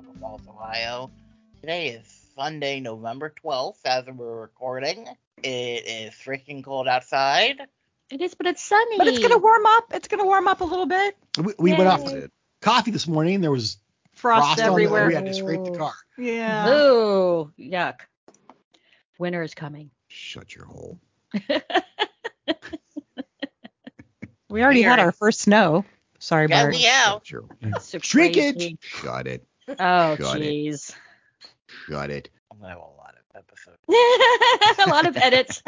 beautiful Falls, Ohio. Today is Sunday, November 12th, as we're recording. It is freaking cold outside. It is, but it's sunny. But it's gonna warm up. It's gonna warm up a little bit. We, we went off to coffee this morning. There was Frost, frost on the, everywhere. we had to scrape the car. Yeah. Ooh, yuck. Winter is coming. Shut your hole. We already had our first snow. Sorry, Yeah, Bart. we out. Shut your So Shrinkage. Shut it. Oh, Got it. jeez. Shut it. I'm gonna have a lot of episodes. a lot of edits.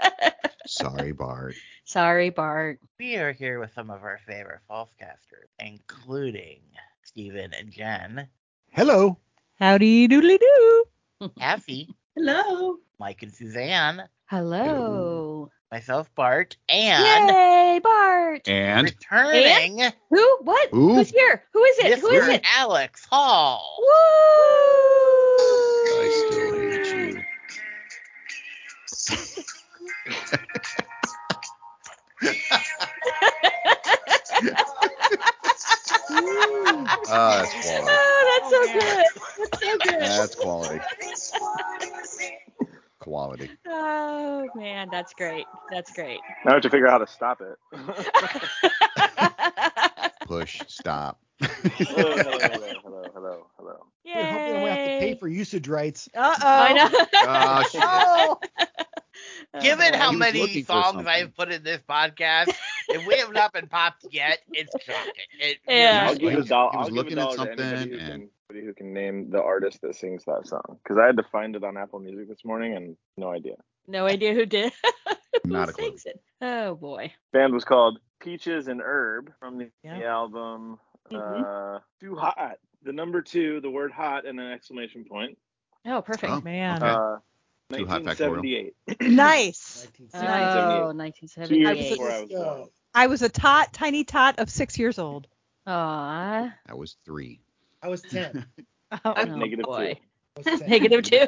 Sorry, Bart. Sorry, Bart. We are here with some of our favorite Fallscasters, including Stephen and Jen, Hello. Howdy doodly doo. Effie, Hello. Mike and Suzanne, Hello. myself, Bart, and Yay, Bart. And returning Who? What? Who? Who's here? Who is it? Who is Mr. it? Alex Hall. Woo! I still hate you. Ah, that's quality. Oh, that's so good. That's so good. That's quality. Quality. Oh man, that's great. That's great. Now I have to figure out how to stop it. Push. Stop. hello, hello, hello, hello, hello, hello. We hope they don't have to pay for usage rights. Uh oh. I know. Oh, shit. Oh. Given how many songs. I've put in this podcast, if we have not been popped yet, it's shocking. It really Yeah. I'll give a was- dollar. he was I'll give a looking at to something anybody who, and- can, anybody who can name the artist that sings that song. Because I had to find it on Apple Music this morning and no idea. No idea who did. who Not a clue. sings it? Oh boy. Band was called Peaches and Herb from the, Yeah. the album Mhm. uh, Too Hot. The number two, the word hot, and an exclamation point. Oh, perfect. Oh, Man. okay. Uh, Too Hot Factorial. 1978. Nice. Oh, 1978. Two years 1978. before I was born. I was a tot, tiny tot of six years old. Aw. That was three. I was 10. Oh, Oh, Negative boy. I was 10. Negative two.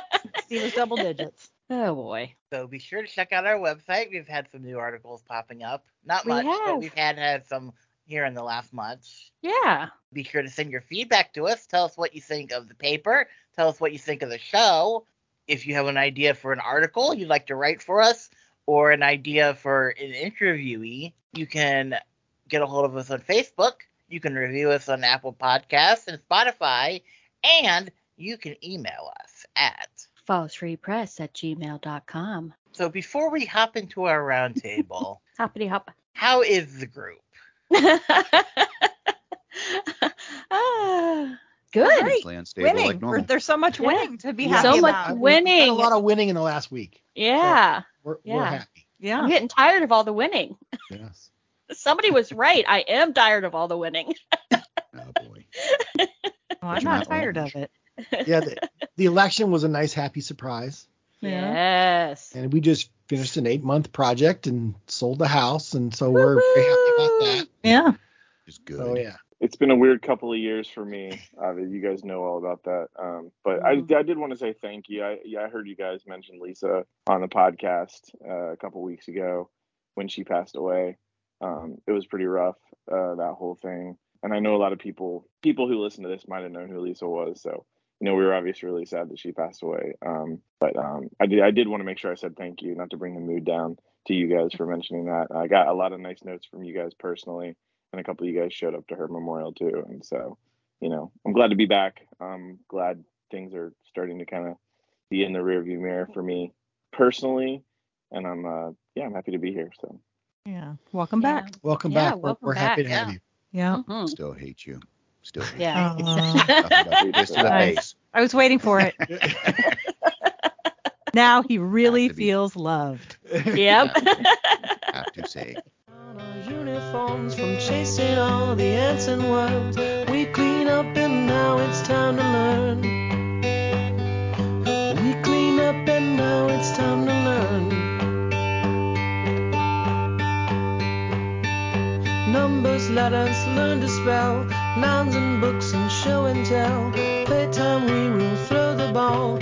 he was double digits. oh boy. So be sure to check out our website. We've had some new articles popping up. Not We much, have. but we've had had some here in the last month. Yeah. Be sure to send your feedback to us. Tell us what you think of the paper. Tell us what you think of the show. If you have an idea for an article you'd like to write for us, or an idea for an interviewee, you can get a hold of us on Facebook. You can review us on Apple Podcasts and Spotify, and you can email us at. Fallsfreepress at gmail.com. So before we hop into our roundtable, Hoppity hop. how is the group? ah, good. Great. Unstable Winning. like We're- normal. There's so much Yeah. winning to be Yeah. happy So much about. We've winning. had a lot of winning in the last week. Yeah. We're, we're happy. Yeah. I'm getting tired of all the winning. Yes. Somebody was right. I am tired of all the winning. Oh boy. Oh, I'm not not tired orange. of it. Yeah, the, the election was a nice, happy surprise. Yeah. Yes. And we just finished an eight month project and sold the house. And so we're very happy about that. Yeah. It's oh, good. Oh, yeah. It's been a weird couple of years for me. Uh, you guys know all about that. Um, but I, Mhm. I did want to say thank you. I, yeah, I heard you guys mention Lisa on the podcast uh, a couple weeks ago when she passed away. Um, it was pretty rough, uh, that whole thing. And I know a lot of people, people who listen to this might have known who Lisa was. So, you know, we were obviously really sad that she passed away. Um, but um, I did, I did want to make sure I said thank you, not to bring the mood down to you guys for mentioning that. I got a lot of nice notes from you guys personally and a couple of you guys showed up to her memorial too. And so, you know, I'm glad to be back. I'm glad things are starting to kind of be in the rearview mirror for me personally, and I'm uh yeah, I'm happy to be here. So Yeah. Welcome Yeah. back. Welcome Yeah, back. We're, we're happy back, to have you. Yeah. Mhm. Still hate you. Still hate Yeah. You. Nothing but this to the Nice. I was waiting for it. Now he really Have be. feels loved. yep. Have to say. Uniforms from chasing all the ants and worms. We clean up and now it's time to learn. We clean up and now it's time to learn. Numbers, letters, learn to spell. Nouns and books and show and tell. Playtime, we will throw the ball.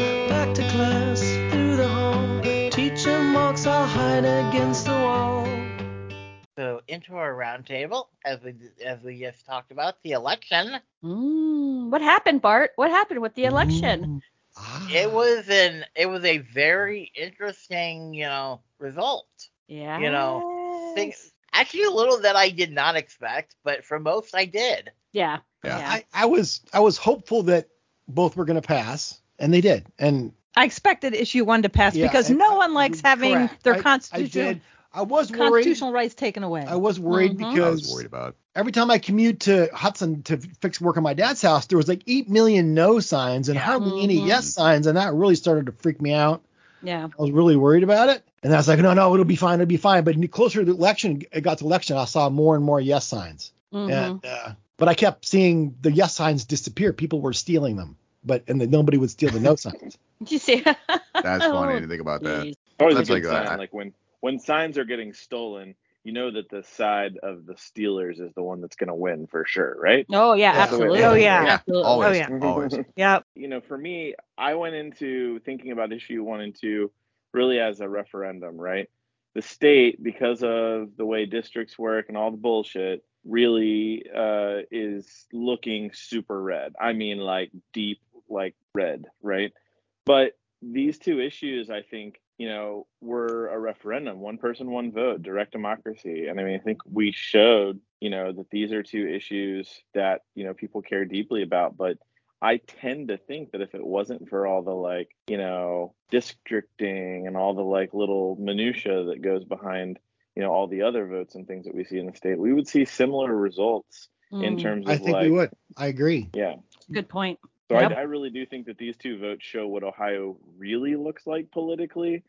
Into our roundtable as we as we just talked about the election. Mm, what happened, Bart? What happened with the election? Ah. It was an it was a very interesting, you know, result. Yeah. You know, Things actually a little that I did not expect, but for most I did. Yeah. Yeah. Yeah. I, I was I was hopeful that both were going to pass, and they did. And I expected issue one to pass Yeah, because and- no one likes having correct. their I- I constitutional did. I was worried. constitutional rights taken away. I was worried Mhm. I because was worried about. every time I commute to Hudson to fix work on my dad's house, there was like eight million no signs and Yeah. hardly any Mhm. yes signs, and that really started to freak me out. Yeah. I was really worried about it, and I was like, no, no, it'll be fine, it'll be fine. But closer to the election, it got to election, I saw more and more yes signs, Mhm. and uh, but I kept seeing the yes signs disappear. People were stealing them, but and then nobody would steal the no signs. Did you see? That's funny Oh, to think about that. geez. Always That's a good like, uh, sign. I- like when when signs are getting stolen, you know that the side of the stealers is the one that's going to win for sure, right? Oh yeah, Yeah. absolutely. Oh, yeah. Yeah, Absolutely. always, Oh, yeah. always. Yep. you know, for me, I went into thinking about issue one and two really as a referendum, right? The state, because of the way districts work and all the bullshit, really uh, is looking super red. I mean, like deep, like red, right? But these two issues, I think, you know, were a referendum, one person, one vote, direct democracy. And I mean, I think we showed, you know, that these are two issues that, you know, people care deeply about. But I tend to think that if it wasn't for all the like, you know, districting and all the like little minutia that goes behind, you know, all the other votes and things that we see in the state, we would see similar results in Mm, terms of I think like, we would. I agree. yeah. Good point. So Yep. I, I really do think that these two votes show what Ohio really looks like politically.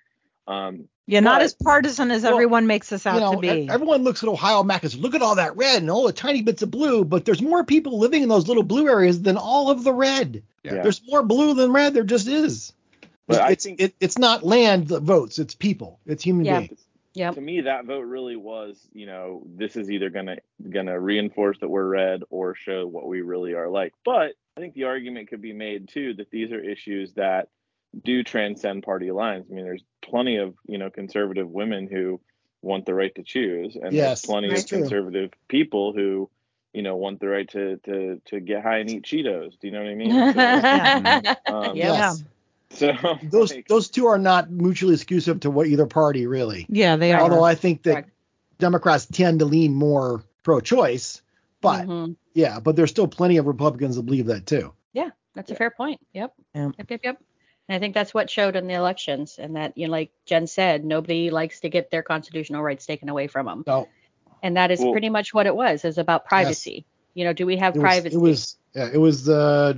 Um, Yeah, not But- as partisan as Well, everyone makes us out you know, to be. everyone looks at Ohio map as look at all that red and all the tiny bits of blue, but there's more people living in those little blue areas than all of the red. Yeah. There's more blue than red. There just is. But I it's think- it, it's not land that votes. It's people. It's human Yeah. beings. Yep. to me, that vote really was, you know, this is either gonna gonna reinforce that we're red or show what we really are like. But I think the argument could be made too that these are issues that do transcend party lines. I mean, there's plenty of you know conservative women who want the right to choose, and Yes, there's plenty that's of true. conservative people who, you know, want the right to to to get high and eat Cheetos. Do you know what I mean? So, um, Yeah. Yes. so Those like, those two are not mutually exclusive to what either party really. yeah, they are. Although I think that Correct. Democrats tend to lean more pro-choice, but Mhm. yeah, but there's still plenty of Republicans that believe that too. Yeah, that's a fair point. Yep. Yeah. Yep, yep, yep. And I think that's what showed in the elections, and that you know, like Jen said, nobody likes to get their constitutional rights taken away from them, No, and that is Well- pretty much what it was. Is about privacy. You know, do we have it was, privacy? it was yeah, it was uh,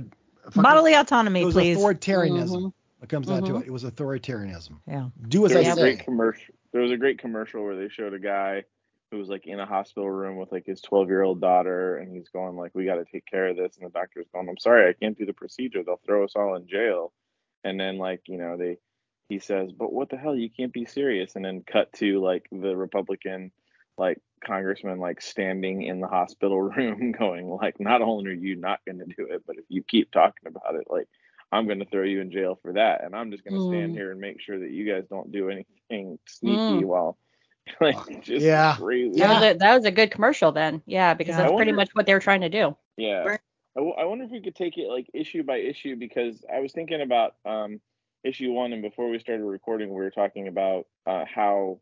Bodily autonomy, it was please. authoritarianism. Mhm. It comes down to Mhm. it. It was authoritarianism. Yeah. Do as there I was a say. great commercial. There was a great commercial where they showed a guy who was like in a hospital room with like his 12 year old daughter, and he's going like, "We got to take care of this," and the doctor's going, "I'm sorry, I can't do the procedure. They'll throw us all in jail." And then like you know they, he says, "But what the hell? You can't be serious." And then cut to like the Republican like congressman like standing in the hospital room going like, "Not only are you not going to do it, but if you keep talking about it, like." I'm going to throw you in jail for that, and I'm just going to stand Mm. here and make sure that you guys don't do anything sneaky Mm. while like just Yeah. crazy. That, was Yeah. a, that was a good commercial then. Yeah, because Yeah. that's I pretty wonder- much what they were trying to do. Yeah. Right. I, w- I wonder if we could take it like issue by issue because I was thinking about um, issue one, and before we started recording, we were talking about uh, how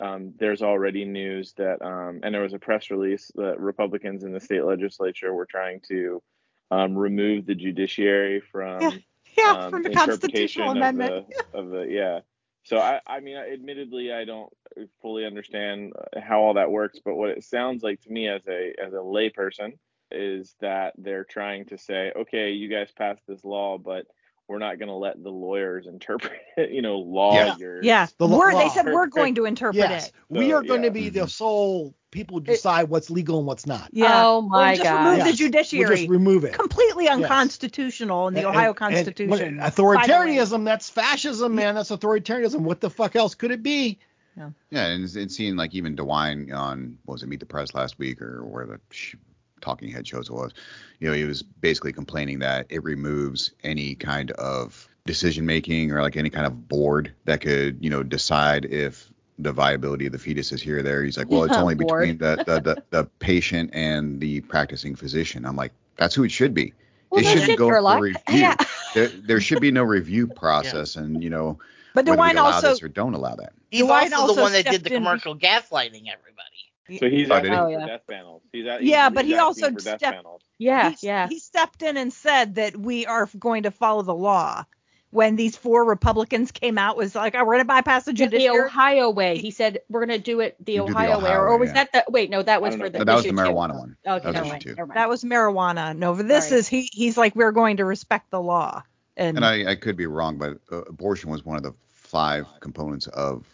um, there's already news that, um, and there was a press release that Republicans in the state legislature were trying to um, remove the judiciary from Yeah. Um, from the constitutional of amendment. The, of the yeah. So I, I mean, admittedly, I don't fully understand how all that works, but what it sounds like to me as a as a layperson is that they're trying to say, okay, you guys passed this law, but we're not going to let the lawyers interpret it, you know, lawyers. Yeah. The We're, they said we're going to interpret Yes, it. we are going yeah. to be the mm-hmm. sole people who decide what's legal and what's not. Yeah. Oh my we'll just God. remove Yes. the We'll judiciary. just remove it. Completely unconstitutional in the And- Ohio and- and Constitution. what- authoritarianism, that's fascism, man. That's authoritarianism. What the fuck else could it be? Yeah, yeah, and it's, it's seeing like even DeWine on what was it Meet the Press last week or where the sh- talking head shows it was, you know, he was basically complaining that it removes any kind of decision making or like any kind of board that could you know decide if the viability of the fetus is here or there. He's like, well, it's only Bored. between the, the, the, the patient and the practicing physician. I'm like, that's who it should be. Well, it shouldn't shit, go Gerlach. for review. Yeah. There, there should be no review process, and you know But whether we DeWine allow also this or don't allow that. He's Dwight also, the one that did stepped the in- commercial gaslighting everybody. So he's Oh, asking did he? Oh, for yeah. death panels. He's at, Yeah, he's, but he also stepped- panels. Yeah, he, yeah. he stepped in and said that we are going to follow the law. When these four Republicans came out, was like, oh, we're going to bypass the The, the. Ohio way. He said we're gonna do it the You do the Ohio, way, or, or was yeah. that the wait? No, that was for the. No, that was the issue two. marijuana one. Okay, That was never issue two. that was marijuana. No, but this Right. is he. He's like, we're going to respect the law. And, And I, I could be wrong, but uh, abortion was one of the five components of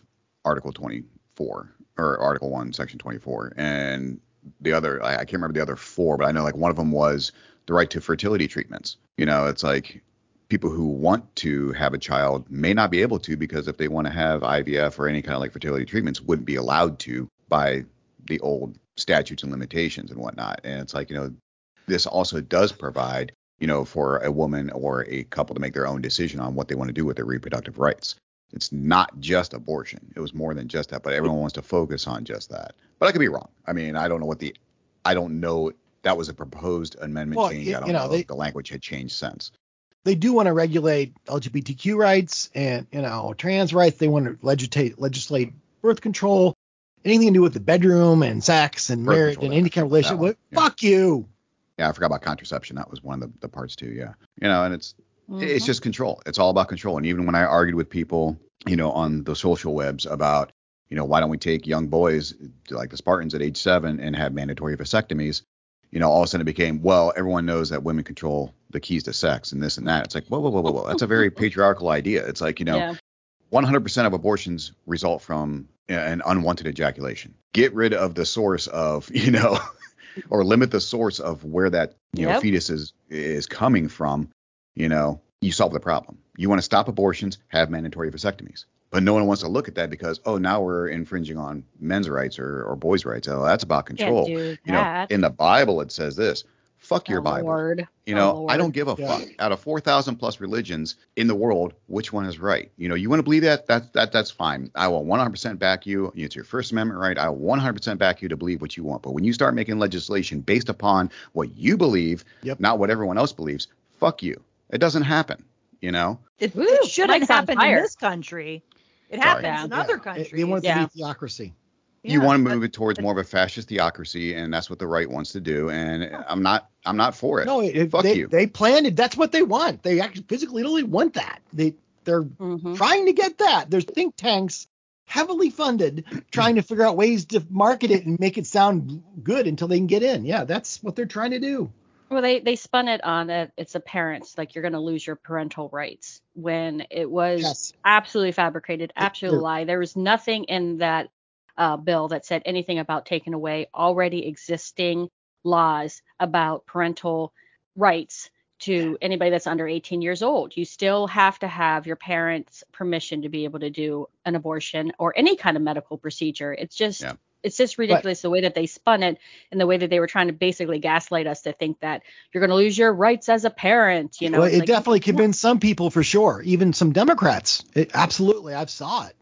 Article 24 or Article 1, Section 24. And the other, I, I can't remember the other four, but I know like one of them was the right to fertility treatments. You know, it's like people who want to have a child may not be able to because if they want to have IVF or any kind of like fertility treatments, wouldn't be allowed to by the old statutes and limitations and whatnot. And it's like, you know, this also does provide you know, for a woman or a couple to make their own decision on what they want to do with their reproductive rights. It's not just abortion. It was more than just that, but everyone wants to focus on just that. But I could be wrong. I mean, I don't know what the, I don't know. That was a proposed amendment Well, change. I don't you know, know they- if the language had changed since. they do want to regulate LGBTQ rights and you know trans rights. They want to legislate legislate birth control, anything to do with the bedroom and sex and Birth marriage control, and any kind of relationship. one, yeah. Fuck you. Yeah, I forgot about contraception. That was one of the, the parts too. Yeah, you know, and it's it's Mhm. just control. It's all about control. And even when I argued with people, you know, on the social webs about, you know, why don't we take young boys like the Spartans at age seven and have mandatory vasectomies? You know, all of a sudden it became, well, everyone knows that women control the keys to sex and this and that. It's like, whoa, whoa, whoa, whoa, whoa. That's a very patriarchal idea. It's like, you know, yeah. 100% of abortions result from an unwanted ejaculation. Get rid of the source of, you know, or limit the source of where that, you know, fetus is is coming from, you know, you solve the problem. You want to stop abortions, have mandatory vasectomies. But no one wants to look at that because, oh, now we're infringing on men's rights or, or boys' rights. Oh, that's about control. Can't do You know, that. in the Bible it says this. Fuck your Oh, Bible. Lord. You Oh, know, I don't give a Yeah. fuck. Out of 4,000 plus religions in the world, which one is right? You know, you want to believe that? That that that's fine. I will 100% back you. It's your First Amendment right. I will 100% back you to believe what you want. But when you start making legislation based upon what you believe, Yep. not what everyone else believes, fuck you. It doesn't happen. You know. it, Woo, it shouldn't Mike's happen in this country. It Sorry. happens in Yeah. other They- countries. They, want it Yeah. to be theocracy. you want to move it towards more of a fascist theocracy, and that's what the right wants to do. And I'm not. I'm not for it. No, it, it- Fuck they, you. they planned it. That's what they want. They actually physically literally want that. They they're Mhm. trying to get that. There's think tanks heavily funded trying to figure out ways to market it and make it sound good until they can get in. Yeah, that's what they're trying to do. Well, they they spun it on that it's a parents like you're going to lose your parental rights when it was Yes. absolutely fabricated, absolute there- lie. There was nothing in that uh, bill that said anything about taking away already existing laws about parental rights to anybody that's under 18 years old. You still have to have your parents' permission to be able to do an abortion or any kind of medical procedure. It's just Yeah. It's just ridiculous the way that they spun it and the way that they were trying to basically gaslight us to think that you're going to lose your rights as a parent. You know, well, it like, definitely convinced some people for sure, even some Democrats. It, absolutely, I've saw it.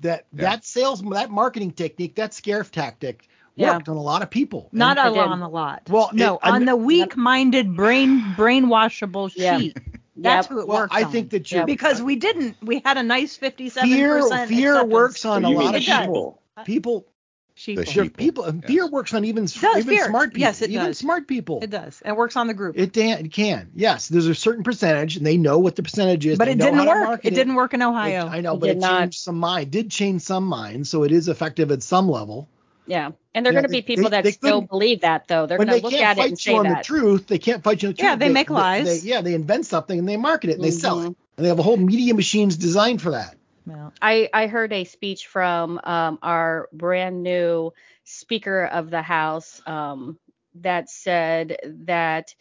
That Yeah. that sales that marketing technique, that scare tactic Yeah. worked on a lot of people. Not I a did. lot on a lot. Well, no, it- I on kn- the weak-minded, brain brainwashable Yeah. sheet. That's Yep. who it well, worked I on. think that Yeah. you because we didn't. We had a nice 57 fear percent fear works on a lot of people. People, Sheeple. The There- sheep. people, and Yes. fear works on even does, even fear. smart people. Yes, it even does. smart people. It does. It works on the group. It, dan- it can. Yes, there's a certain percentage, and they know what the percentage is. but They it know didn't how work. market It didn't work in Ohio. It- I know, It but did it not. changed some mind. Did change some minds, so it is effective at some level. yeah. And they're Yeah, going to be people they- that they still believe that though. They're when going they to look can't at it fight and you say on the truth, they can't fight you on the truth. Yeah, they make lies. they- yeah, they invent something and they market it and they sell it. Mhm. And they have a whole media machines designed for that. Well, I, I heard a speech from um, our brand new Speaker of the House um, that said that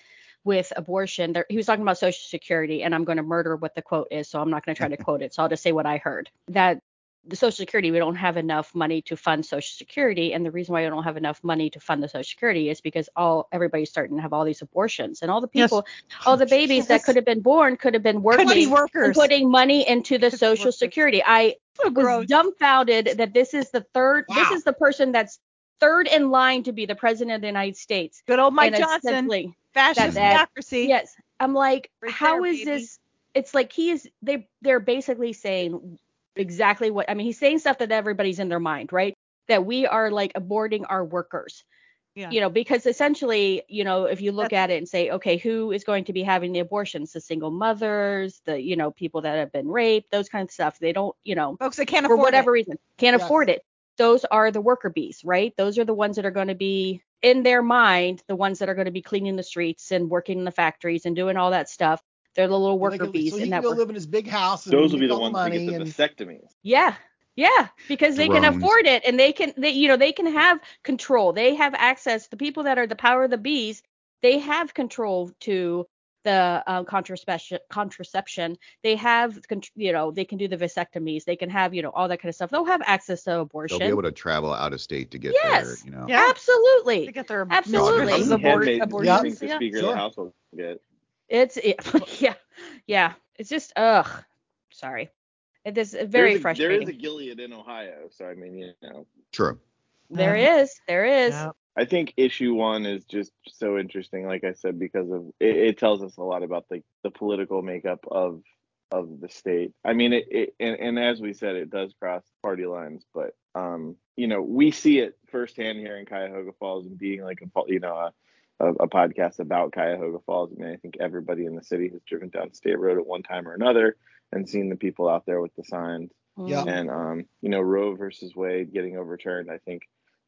with abortion, there, he was talking about Social Security, and I'm going to murder what the quote is, so I'm not going to try to quote it. So I'll just say what I heard that the Social Security, we don't have enough money to fund Social Security, and the reason why we don't have enough money to fund the Social Security is because all everybody's starting to have all these abortions, and all the Yes. people, all the babies that could have been born could have been working could be workers. putting money into the Could social security. I So was gross. dumbfounded that this is the third this is the person that's third in line to be the president of the United States. Good old Mike Johnson. Fascist democracy. Yes. I'm like, Right how there, is baby. this? It's like he is. They they're basically saying exactly what I mean. He's saying stuff that everybody's in their mind, right? That we are like aborting our workers. Yeah. You know, because essentially, you know, if you look That's- at it and say, okay, who is going to be having the abortions? The single mothers, the you know people that have been raped, those kind of stuff. They don't, you know, Folks that can't for afford whatever it. reason can't Yes. afford it those are the worker bees right those are the ones that are going to be in their mind the ones that are going to be cleaning the streets and working in the factories and doing all that stuff they're the little worker can- bees so he in can that go work- live in his big house. And Those will be the ones that get the and, vasectomies. yeah yeah because they can afford it and they can they you know they can have control they have access the people that are the power of the bees they have control to the uh, contraception contraception they have con- you know they can do the vasectomies they can have you know all that kind of stuff they'll have access to abortion They'll be able to travel out of state to get Yes. there. You know. Yeah. absolutely To get their Absolutely. mistresses How How many abort- handmaids do abortions. Yeah. think the Yeah. Speaker Sure. The House will get? It's yeah, yeah. It's just ugh. Sorry. It is very There's a- frustrating. There is a Gilead in Ohio, so I mean, you know, True. There Yeah. is. There is. Yeah. I think issue one is just so interesting, like I said, because of it, it tells us a lot about the, the political makeup of of the state. I mean, it, it and, and as we said, it does cross party lines, but um, you know, we see it firsthand here in Cuyahoga Falls and being like a you know a, a, a podcast about Cuyahoga Falls. I mean, I think everybody in the city has driven down State Road at one time or another and seen the people out there with the signs Yeah. Mm. and um, you know Roe versus Wade getting overturned, I think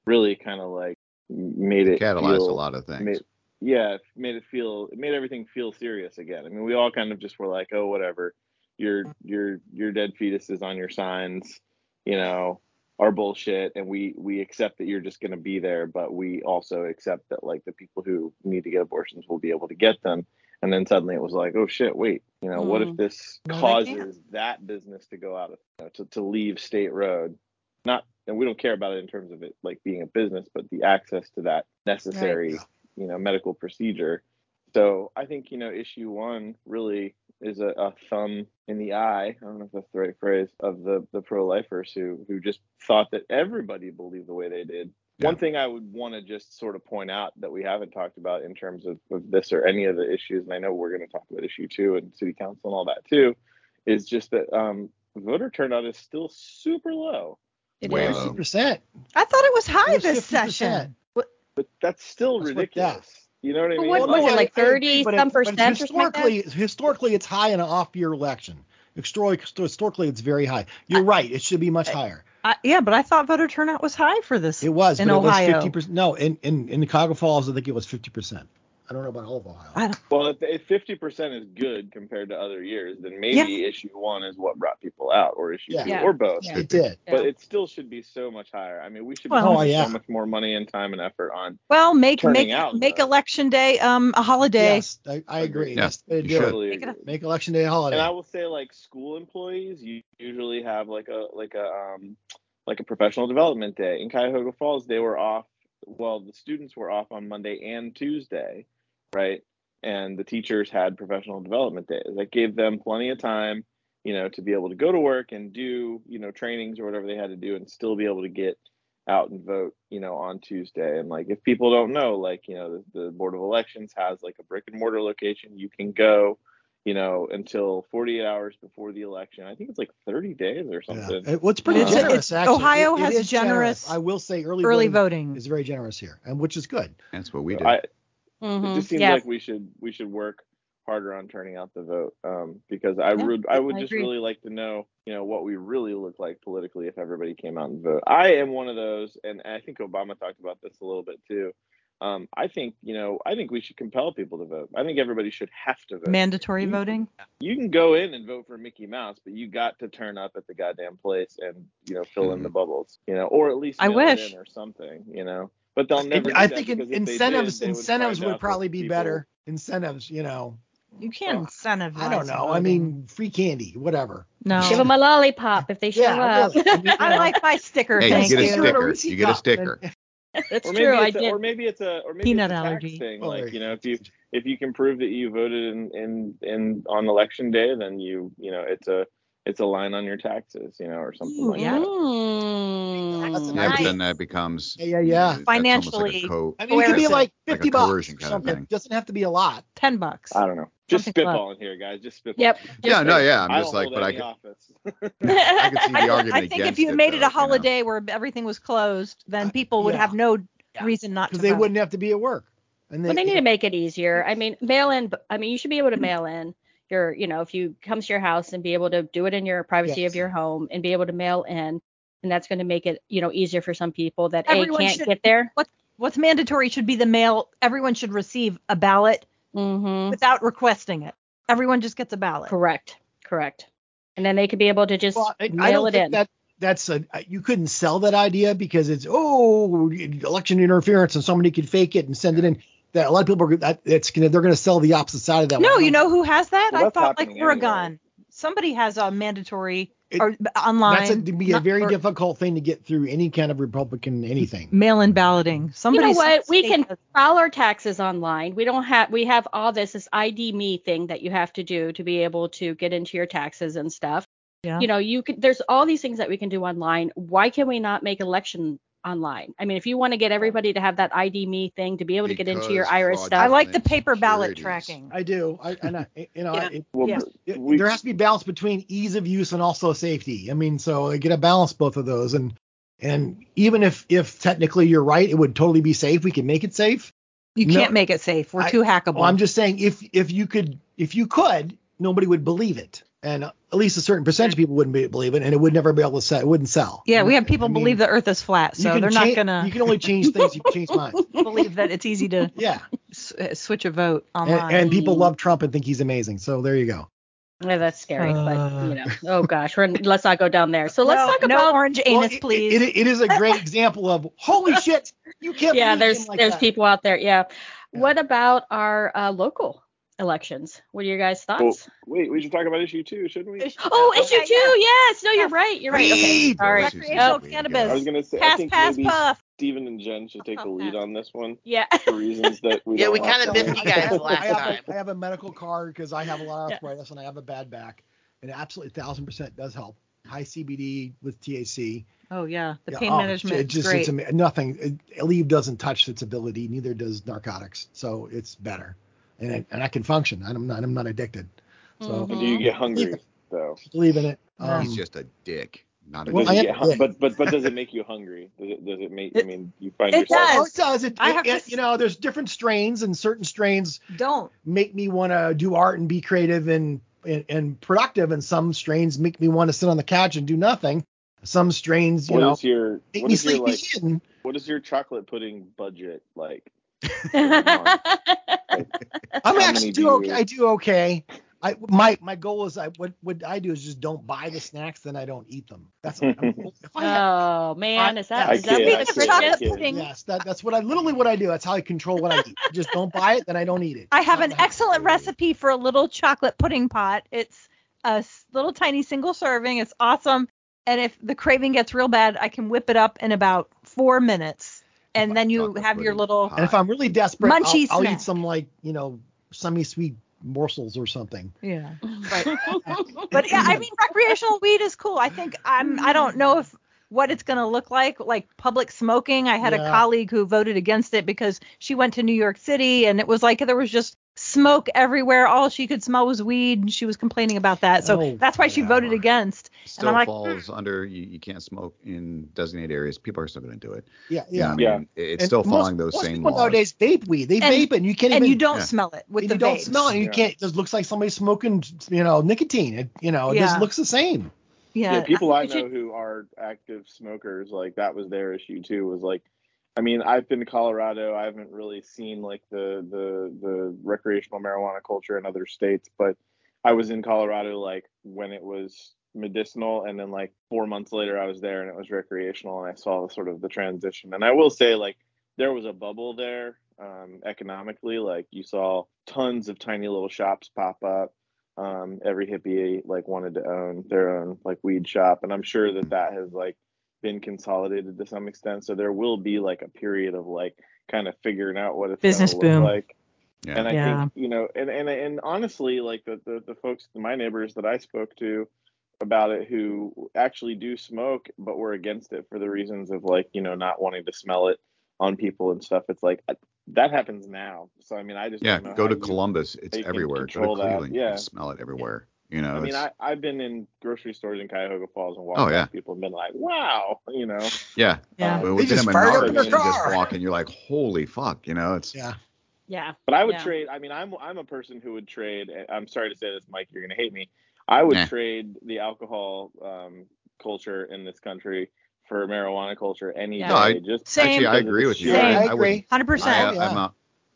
really kind of like made it Catalyzed feel, a lot of things. Made, yeah, made it feel it made everything feel serious again. I mean, we all kind of just were like, oh, whatever, your your your dead fetuses on your signs, you know, are bullshit, and we we accept that you're just going to be there, but we also accept that like the people who need to get abortions will be able to get them. And then suddenly it was like, oh shit, wait, you know, what if mm. this No, causes that business to go out of you know, to to leave state road? Not, and we don't care about it in terms of it like being a business, but the access to that necessary, Right. you know, medical procedure. So I think you know issue one really is a, a thumb in the eye. I don't know if that's the right phrase of the the pro lifers who who just thought that everybody believed the way they did. Yeah. One thing I would want to just sort of point out that we haven't talked about in terms of, of this or any of the issues, and I know we're going to talk about issue two and city council and all that too, is just that um, voter turnout is still super low. It Way is. low. Fifty percent. I thought it was high It was this 50%. session. But that's still That's ridiculous. You know what I mean? what was it, like 30 but it- some but percent or something like historically, historically, it's high in an off-year election. Historically, historically, it's very high. You're right. It should be much higher. I, yeah, but I thought voter turnout was high for this. It was, in but Ohio. it was 50 percent. No, in in in Cuyahoga Falls, I think it was 50 percent. I don't know about all of Ohio. Well, if, if 50% is good compared to other years, then maybe issue one is what brought people out, or issue Yeah. two, Yeah. or both. Yeah. It did. But Yeah. it still should be so much higher. I mean, we should Well- be Oh, yeah. so much more money and time and effort on. well, make Turning make out, make though. election day um a holiday. Yes, I, I agree. Agreed. That's the way to you do it. should. Totally Make a- Make election day a holiday. And I will say, like school employees, you usually have like a like a um like a professional development day. In Cuyahoga Falls, they were off. Well, the students were off on Monday and Tuesday, right? And the teachers had professional development days. That gave them plenty of time, you know, to be able to go to work and do you know trainings or whatever they had to do, and still be able to get out and vote, you know, on Tuesday. And like, if people don't know, like, you know, the, the Board of Elections has like a brick and mortar location you can go, you know, until 48 hours before the election. I think it's like 30 days or yeah. something. It- what's pretty It's- generous, it's- actually. Ohio It- it has is generous I will say early, Early voting voting. is very generous here, and which is good. That's what we do. I, Mhm. it just seems Yeah. like we should we should work harder on turning out the vote um, because I Yeah, would I would I just agree. really like to know you know what we really look like politically if everybody came out and vote. I am one of those, and I think Obama talked about this a little bit too. Um, I think you know I think we should compel people to vote. I think everybody should have to vote. Mandatory You- voting. You can go in and vote for Mickey Mouse, but you got to turn up at the goddamn place and you know fill in the bubbles, you know, or at least I wish. in or something, you know. But they'll never. do I think because if did, incentives would incentives would probably be people- better. Incentives, you know. You can't Well, incentivize. I don't know. I mean, free candy, whatever. no. Give them a lollipop if they show Yeah, up. really. I mean, you I like my sticker. hey, thank you get a you. sticker. You get a sticker. That's or maybe true. I it's a, did. or maybe it's a or maybe Peanut it's a allergy. thing. Well, like you know, if you if you can prove that you voted in in in on election day, then you you know it's a it's a line on your taxes, you know, or something Ooh, like yeah. that. Mm. That's a Yeah, but then that becomes Yeah, yeah, yeah. that's almost like Financially- co- I mean, it could be Coercive. like Like 50 bucks coercion or kind of something. It doesn't have to be a lot. Ten bucks. I don't know. Just Something like- spitballing here, guys. Just spitballing. Yep. yeah, no, yeah. I'm I just like, but I could. I could see the I, argument I think if you it, made it though, a you know? holiday where everything was closed, then Uh, people would yeah. have no Yeah. reason not to. Because they vote. wouldn't have to be at work. And Well, they need to make it easier. I mean, mail in. I mean, you should be able to mail in your, you know, if you come to your house and be able to do it in your privacy Yes. of your home and be able to mail in, and that's going to make it, you know, easier for some people that Everyone a can't should- get there. What's mandatory should be the mail. Everyone should receive a ballot Mm-hmm. without requesting it. Everyone just gets a ballot. Correct. Correct. And then they could be able to just Well, I, I don't it think in. that that's a you couldn't sell that idea because it's oh election interference and somebody could fake it and send it in. That a lot of people are that it's gonna they're gonna sell the opposite side of that. No, one. you know who has that? Well, I thought like Oregon. anyway. Somebody has a mandatory It- or online. that's a, to be a very or difficult thing to get through any kind of Republican anything. mail-in balloting. Somebody. what? We can- does- file our taxes online. We don't have we have all this this ID me thing that you have to do to be able to get into your taxes and stuff. Yeah. You know, you could there's all these things that we can do online. Why can we not make election online? I mean, if you want to get everybody to have that ID me thing to be able to get into your Because IRS stuff. I like the paper ballot tracking. I do. I and I you know Yeah. it, Well, Yeah. it- we- there has to be balance between ease of use and also safety. I mean, so I get a balance both of those and and even if if technically you're right, it would totally be safe. We can make it safe. You No. can't make it safe. We're I- too hackable. Well, I'm just saying if if you could if you could, nobody would believe it, and at least a certain percentage of people wouldn't be, believe it, and it would never be able to sell. It wouldn't sell. yeah, we have people I mean, believe the Earth is flat, so they're not gonna You can only change things. You can change minds. believe that it's easy to Yeah, s- uh, switch a vote online. and people love Trump and think he's amazing. So there you go. Yeah, that's scary, Uh. but you know, oh gosh, we're, let's not go down there. So let's no, talk no about orange Well, anus, it- please. It, it, it is a great example of holy shit. You can't. yeah, believe there's him like there's that. people out there. Yeah. Yeah. What about our uh, local elections? What are your guys' Well, thoughts? wait, we should talk about issue two, shouldn't we? Oh, okay, issue yeah. two. Yes. No, you're right. You're right. Okay. Read. Sorry. Recreational Oh, cannabis. I was gonna say, I think pass, maybe puff. Stephen and Jen should take the Puff, lead on this one Yeah. for reasons that we Yeah, don't we kinda missed you guys I last have, time. A, I have a medical card because I have a lot of Yeah. arthritis and I have a bad back, and absolutely thousand percent does help. High CBD with THC. Oh yeah, the Yeah, pain oh, management It just great. it's ama- nothing. It, Aleve doesn't touch its ability. Neither does narcotics. So it's better, and it, and I can function. I'm not I'm not addicted. So Mhm. Do you get hungry though? believe in it. Yeah. Um, He's just a dick, not a Well, Does I it am- get hun- but but but does it make you hungry? Does it does it make? I mean, you find it yourself. does. oh, it does. It, I it- have to it- s- you know, there's different strains, and certain strains Don't. make me want to do art and be creative and, and and productive, and some strains make me want to sit on the couch and do nothing. Some strains, you What know, is your make what me is your sleepy. like? What is your chocolate pudding budget like? I'm actually do do okay. I do okay. I my my goal is I what what I do is just don't buy the snacks, then I don't eat them. That's what I'm, if I have, Oh man, is that I is that what I the Speaking of kid, trick I chocolate pudding, yes, that that's what I literally what I do. That's how I control what I eat. Just don't buy it, then I don't eat it. I have an excellent recipe for a little chocolate pudding pot. It's a little tiny single serving. It's awesome. And if the craving gets real bad, I can whip it up in about four minutes. And then you Chocolate have your little. pie. And if I'm really desperate, I'll, I'll eat some like you know semi-sweet morsels or something. Yeah. But yeah, I mean, recreational weed is cool. I think I'm. I don't know if what it's going to look like, like public smoking. I had a colleague who voted against it because she went to New York City and it was like there was just smoke everywhere. All she could smell was weed, and she was complaining about that. So Oh, that's why she voted whatever. against. still like, falls hmm. under you, you can't smoke in designated areas. People are still going to do it. Yeah, You know yeah. I Yeah. mean? It- It's And still most- following those most same people laws. nowadays vape weed. They And- vape and you can't And even. you don't yeah. smell it with and the you don't vapes. smell it. And you Yeah. can't. It just looks like somebody smoking, you know, nicotine. It, you know, it Yeah. just looks the same. Yeah. yeah, people I you should- know who are active smokers, like that was their issue too. Was like, I mean, I've been to Colorado. I haven't really seen like the the the recreational marijuana culture in other states, but I was in Colorado like when it was medicinal, and then like four months later I was there and it was recreational, and I saw the sort of the transition. And I will say like there was a bubble there um, economically. Like you saw tons of tiny little shops pop up um, every hippie like wanted to own their own like weed shop and i'm sure that that has like been consolidated to some extent so there will be like a period of like kind of figuring out what it's gonna Business look boom. like Yeah. and i Yeah. think you know and, and and honestly like the, the the folks my neighbors that i spoke to about it who actually do smoke, but were against it for the reasons of like you know not wanting to smell it on people and stuff. It's like uh, that happens now. So I mean, I just Yeah, don't know go to Columbus. It's how you can everywhere. Go to. Cleveland. You Yeah. can smell it everywhere. You know, I mean, I, I've been in grocery stores in Cuyahoga Falls and walked Oh, by yeah. people and been like, wow, you know. yeah. Yeah. Um, When They we've been just in fired up Menards, their you just walk and you're like, holy fuck, you know, it's Yeah. Yeah. But I would Yeah. trade. I mean, I'm I'm a person who would trade. I'm sorry to say this, Mike. You're gonna hate me. I would Nah. trade the alcohol um, culture in this country for marijuana culture any Yeah. day. No, I- just Same. actually I agree with you. sheer- Same. I I, would, agree. Hundred I, percent. yeah. I'm a,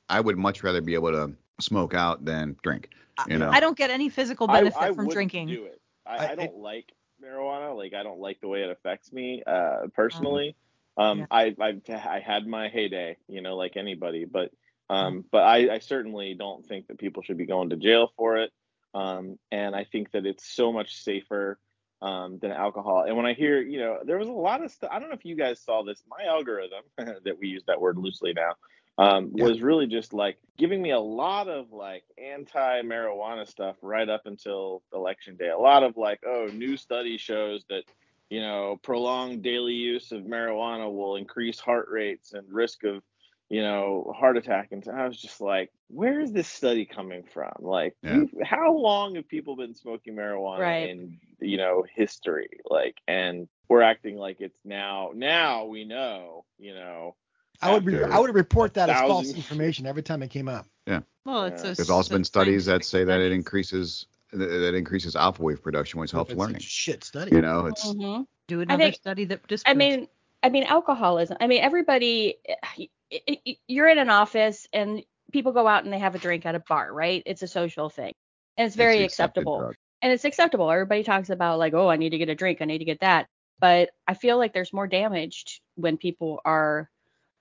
I would much rather be able to smoke out than drink. You know, I don't get any physical benefit I from wouldn't drinking. Do it. I, I- I, don't like marijuana. Like I don't like the way it affects me uh, personally. Yeah. Um, I, I I had my heyday, you know, like anybody, but um, but I, I certainly don't think that people should be going to jail for it. Um, and I think that it's so much safer um, than alcohol. And when I hear, you know, there was a lot of stuff. I don't know if you guys saw this. My algorithm, that we use that word loosely now, um, Yeah. was really just like giving me a lot of like anti-marijuana stuff right up until election day. A lot of like, oh, new study shows that you know prolonged daily use of marijuana will increase heart rates and risk of you know heart attack. And I was just like, where is this study coming from? Like, Yeah. you- how long have people been smoking marijuana Right. in you know history? Like, and we're acting like it's now. Now we know, you know. I would re- I would report that as false information every time it came up. Yeah. Well, it's Yeah. a, there's also been studies that say that it increases that that increases alpha wave production, which helps It's a learning. shit study. You know, it's Mhm. Do another think- study that disproves. I mean, I mean, alcoholism. I mean, everybody. y- y- y- You're in an office and people go out and they have a drink at a bar, right? It's a social thing, and it's very it's acceptable. drug. and it's acceptable. Everybody talks about like, oh, I need to get a drink, I need to get that. But I feel like there's more damage when people are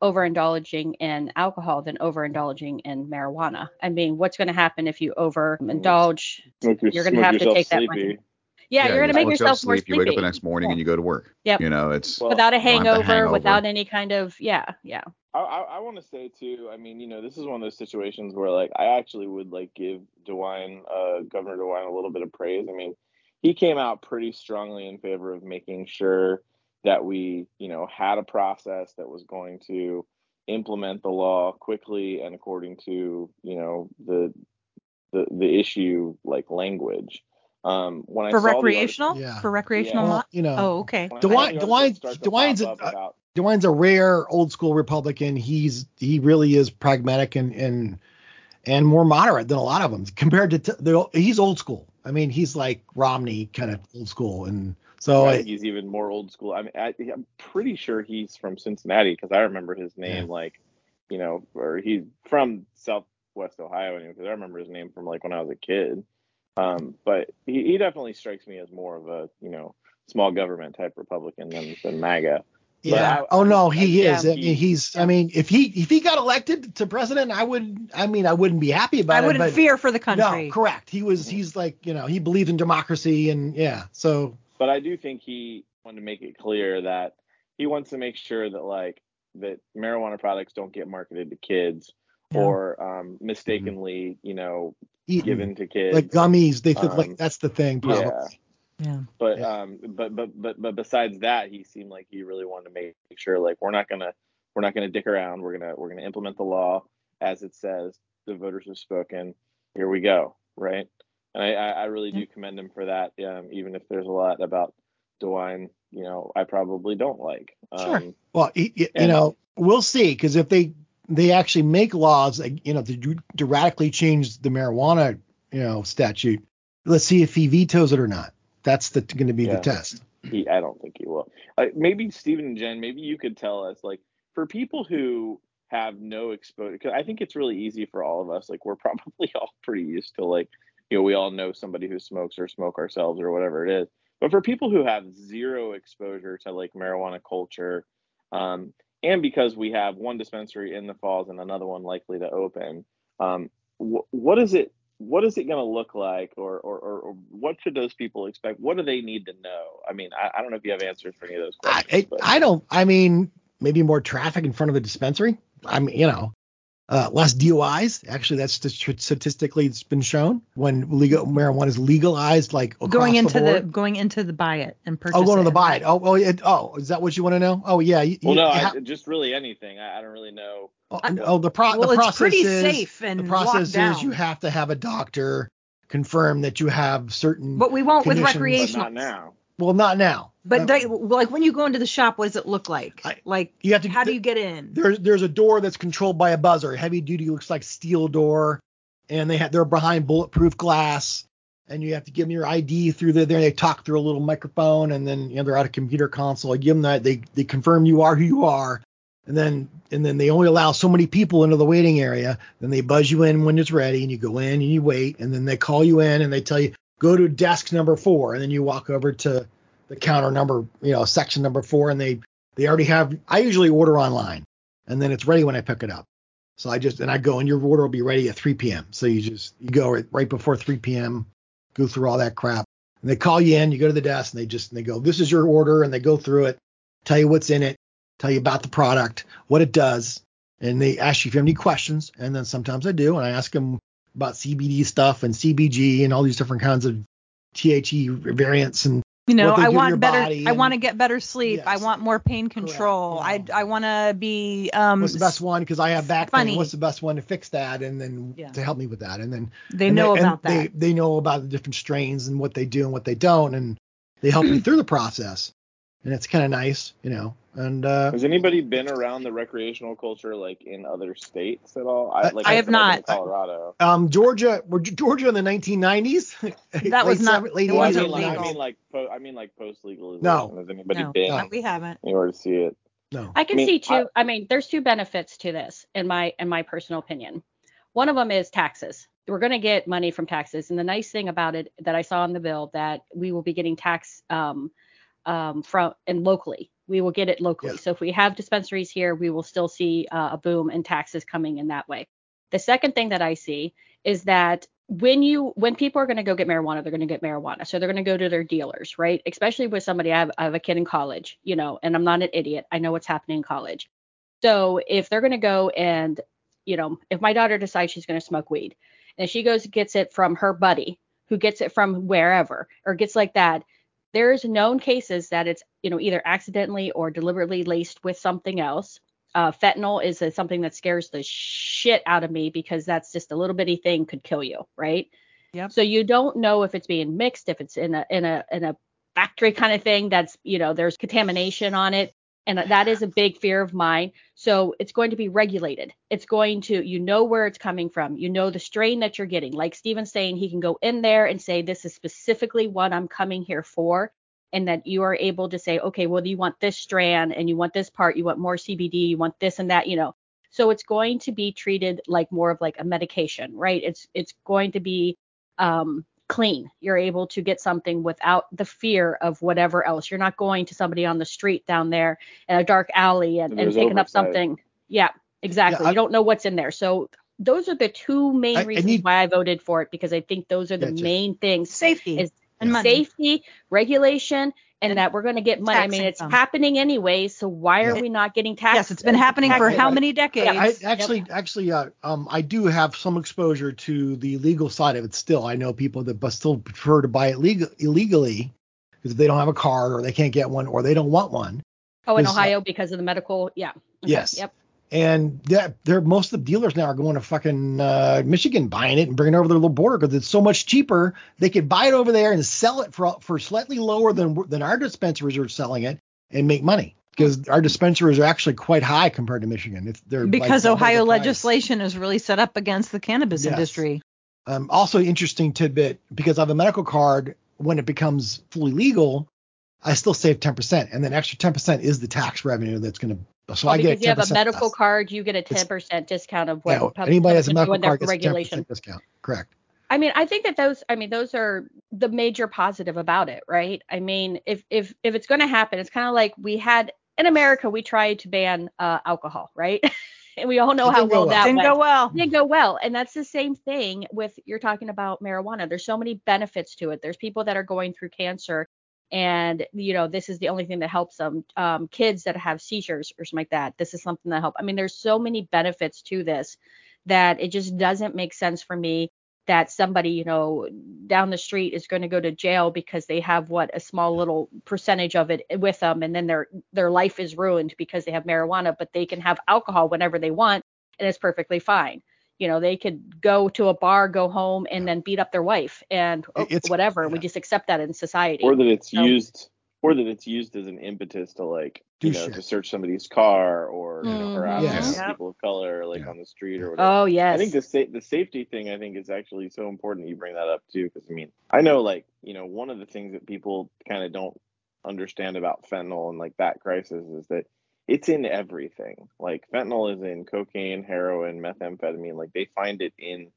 overindulging in alcohol than overindulging in marijuana. I mean, what's going to happen if you overindulge? Smoke your- You're gonna have to yourself take that money. Yeah, you're going to you make smoke yourself more sleep, You wake up the next morning Yeah. and you go to work. Yep. You know, it's Well, without a you don't have the hangover, hangover. without any kind of yeah, yeah. I, I, I want to say too. I mean, you know, this is one of those situations where like I actually would like give DeWine, uh, Governor DeWine, a little bit of praise. I mean, he came out pretty strongly in favor of making sure that we, you know, had a process that was going to implement the law quickly and according to, you know, the the the issue like language. Um, when I for saw the recreational, Yeah. for recreational. Yeah. mo- Well, you know, Oh, okay. article- when I DeWine- DeWine- DeWine's a- about DeWine's a rare old school Republican. He's he really is pragmatic and and and more moderate than a lot of them compared to t- the, he's old school. I mean, he's like Romney kind of old school, and so Right, I- he's even more old school. I mean, I, I'm pretty sure he's from Cincinnati because I remember his name, like, you know, or he's from Southwest Ohio, anyway. Because I remember his name from like when I was a kid. Um, but he, he definitely strikes me as more of a, you know, small government type Republican than than MAGA. yeah. I- oh no, I- he I- is. yeah, I mean, he- he's. I mean, if he if he got elected to president, I would. I mean, I wouldn't be happy about I it. I wouldn't but fear for the country. No, correct. He was. He's like you know he believed in democracy and yeah. So but I do think he wanted to make it clear that he wants to make sure that like that marijuana products don't get marketed to kids Yeah. or um, mistakenly, you know, eating given to kids. like gummies. They think Um, like that's the thing. Probably. yeah. Yeah. But Yeah. um, but but but but besides that, he seemed like he really wanted to make sure like we're not gonna we're not gonna dick around. We're gonna we're gonna implement the law as it says. The voters have spoken. Here we go. Right. And I I, really do commend him for that. Um, even if there's a lot about DeWine, you know, I probably don't like. Sure. Um, Well, he, you And- know, we'll see because if they they actually make laws, you know, to, to radically change the marijuana, you know, statute, let's see if he vetoes it or not. That's the going to be Yeah. the test. he I don't think he will. Uh, maybe Stephen and Jen, maybe you could tell us like for people who have no exposure because I think it's really easy for all of us. Like we're probably all pretty used to like you know we all know somebody who smokes or smoke ourselves or whatever it is. But for people who have zero exposure to like marijuana culture, um, and because we have one dispensary in the falls and another one likely to open, um, wh- what is it? What is it going to look like, or, or, or, what should those people expect? What do they need to know? I mean, I, I don't know if you have answers for any of those questions. I, I don't. I mean, maybe more traffic in front of the dispensary. I mean, you know, uh, less DUIs. Actually, that's st- statistically it's been shown when legal marijuana is legalized, like across going into the, the, going into the buy it and purchase oh, going to the buy it. Oh, oh, it, oh, is that what you want to know? Oh, yeah. You, Well, no, you I, just really anything. I, I don't really know. oh, oh, the, pro- Well, the it's process pretty is safe and the process is down. you have to have a doctor confirm that you have certain. But we won't with Conditions. But recreational. not now. well, not now. But Uh, they, like when you go into the shop, what does it look like? I- like you have to. how do you get in? There's there's a door that's controlled by a buzzer. Heavy duty looks like steel door, and they have they're behind bulletproof glass, and you have to give them your ID through the there. They talk through a little microphone, and then you know they're at a computer console. I give them that they they confirm you are who you are, and then and then they only allow so many people into the waiting area. Then they buzz you in when it's ready, and you go in and you wait, and then they call you in and they tell you go to desk number four, and then you walk over to the counter number you know section number four, and they they already have. I usually order online, and then it's ready when I pick it up. So I just and I go and your order will be ready at 3 p.m. So you just you go right, right before 3 p.m. Go through all that crap. And they call you in. You go to the desk and they just they go this is your order and they go through it, tell you what's in it, tell you about the product, what it does, and they ask you if you have any questions. And then sometimes I do, and I ask them about CBD stuff and CBG and all these different kinds of THC variants and You know, I do to your want better. I want to get better sleep. I want more pain control. know. I I want to be um. what's the best one because I have back funny. pain. What's the best one to fix that and then Yeah. to help me with that and then They and know and about they, that. They know about the different strains and what they do and what they don't, and they help me through the process. And it's kind of nice, you know. And uh, Has anybody been around the recreational culture like in other states at all? I- like I have I've not. to Colorado. um, Georgia, were Georgia in the 1990s? That was not- seven- late it Well, I mean, like, I mean like po- I mean like post legalization. No. Has anybody No. been No. we haven't. anywhere to see it? No. I can I mean, see two. I- I, mean, there's two benefits to this in my in my personal opinion. One of them is taxes. We're going to get money from taxes, and the nice thing about it that I saw in the bill that we will be getting tax um, um, from and locally. We will get it locally. Yeah. So if we have dispensaries here, we will still see uh, a boom in taxes coming in that way. The second thing that I see is that when you when people are going to go get marijuana, they're going to get marijuana. So they're going to go to their dealers, right? Especially with somebody. I have, I have a kid in college, you know, and I'm not an idiot. I know what's happening in college. So if they're going to go and, you know, if my daughter decides she's going to smoke weed, and she goes and gets it from her buddy, who gets it from wherever, or gets like that, there's known cases that it's, you know, either accidentally or deliberately laced with something else. Uh, fentanyl is a, something that scares the shit out of me because that's just a little bitty thing could kill you, right? Yep. So you don't know if it's being mixed, if it's in a in a in a factory kind of thing that's you know there's contamination on it, and that is a big fear of mine. So it's going to be regulated. It's going to you know where it's coming from. You know the strain that you're getting. Like Stephen's saying, he can go in there and say this is specifically what I'm coming here for and that you are able to say, okay, well, you want this strand and you want this part, you want more CBD, you want this and that, you know. So it's going to be treated like more of like a medication, right? It's it's going to be um, clean. You're able to get something without the fear of whatever else. You're not going to somebody on the street down there in a dark alley and, And and there's picking up something. Yeah, exactly. Yeah, I- you don't know what's in there. So those are the two main I- I reasons need- why I voted for it because I think those are the Yeah, just- main things Safety is and money. safety, regulation, and, And that we're going to get money. I mean, it's them. happening anyway, so why are Yeah. we not getting taxed? Yes, it's been happening for taxes? how many decades? I actually, actually, uh, um, I do have some exposure to the legal side of it. Still, I know people that but still prefer to buy it legal illegally because they don't have a car or they can't get one or they don't want one. Oh, in Is, uh, Ohio because of the medical. Yeah. Okay, Yes. Yep. And that they're most of the dealers now are going to fucking uh, Michigan buying it and bringing it over their little border because it's so much cheaper. They could buy it over there and sell it for for slightly lower than than our dispensaries are selling it and make money because our dispensaries are actually quite high compared to Michigan. It's they're because the Ohio legislation is really set up against the cannabis Yes. industry. Um, also interesting tidbit because I have a medical card. When it becomes fully legal, I still save 10%, and then extra 10% is the tax revenue that's going to. So Oh, I because get 10% you have a medical less. card, you get a 10% discount of what Yeah, pub- anybody has a medical their card gets a regulation. 10% discount. Correct. I mean, I think that those, I mean, those are the major positive about it, right? I mean, if if if it's going to happen, it's kind of like we had in America, we tried to ban uh, alcohol, right? and we all know It how didn't go well well. that Didn't went. go well. didn't go well. And that's the same thing with you're talking about marijuana. There's so many benefits to it. There's people that are going through cancer and you know this is the only thing that helps them um, kids that have seizures or something like that. This is something that help i mean there's so many benefits to this that it just doesn't make sense for me that somebody you know down the street is going to go to jail because they have what a small little percentage of it with them and then their their life is ruined because they have marijuana but they can have alcohol whenever they want and it's perfectly fine you know they could go to a bar go home and then beat up their wife and oh, It's- whatever we just accept that in society or that it's So- used or that it's used as an impetus to like you know shit. to search somebody's car or you know, harass Mhm. Yes. people of color like Yeah. on the street or whatever. oh yes I think the sa- the safety thing I think is actually so important that you bring that up too because I mean I know like you know one of the things that people kind of don't understand about fentanyl and like that crisis is that it's in everything. Like fentanyl is in cocaine, heroin, methamphetamine. Like they find it in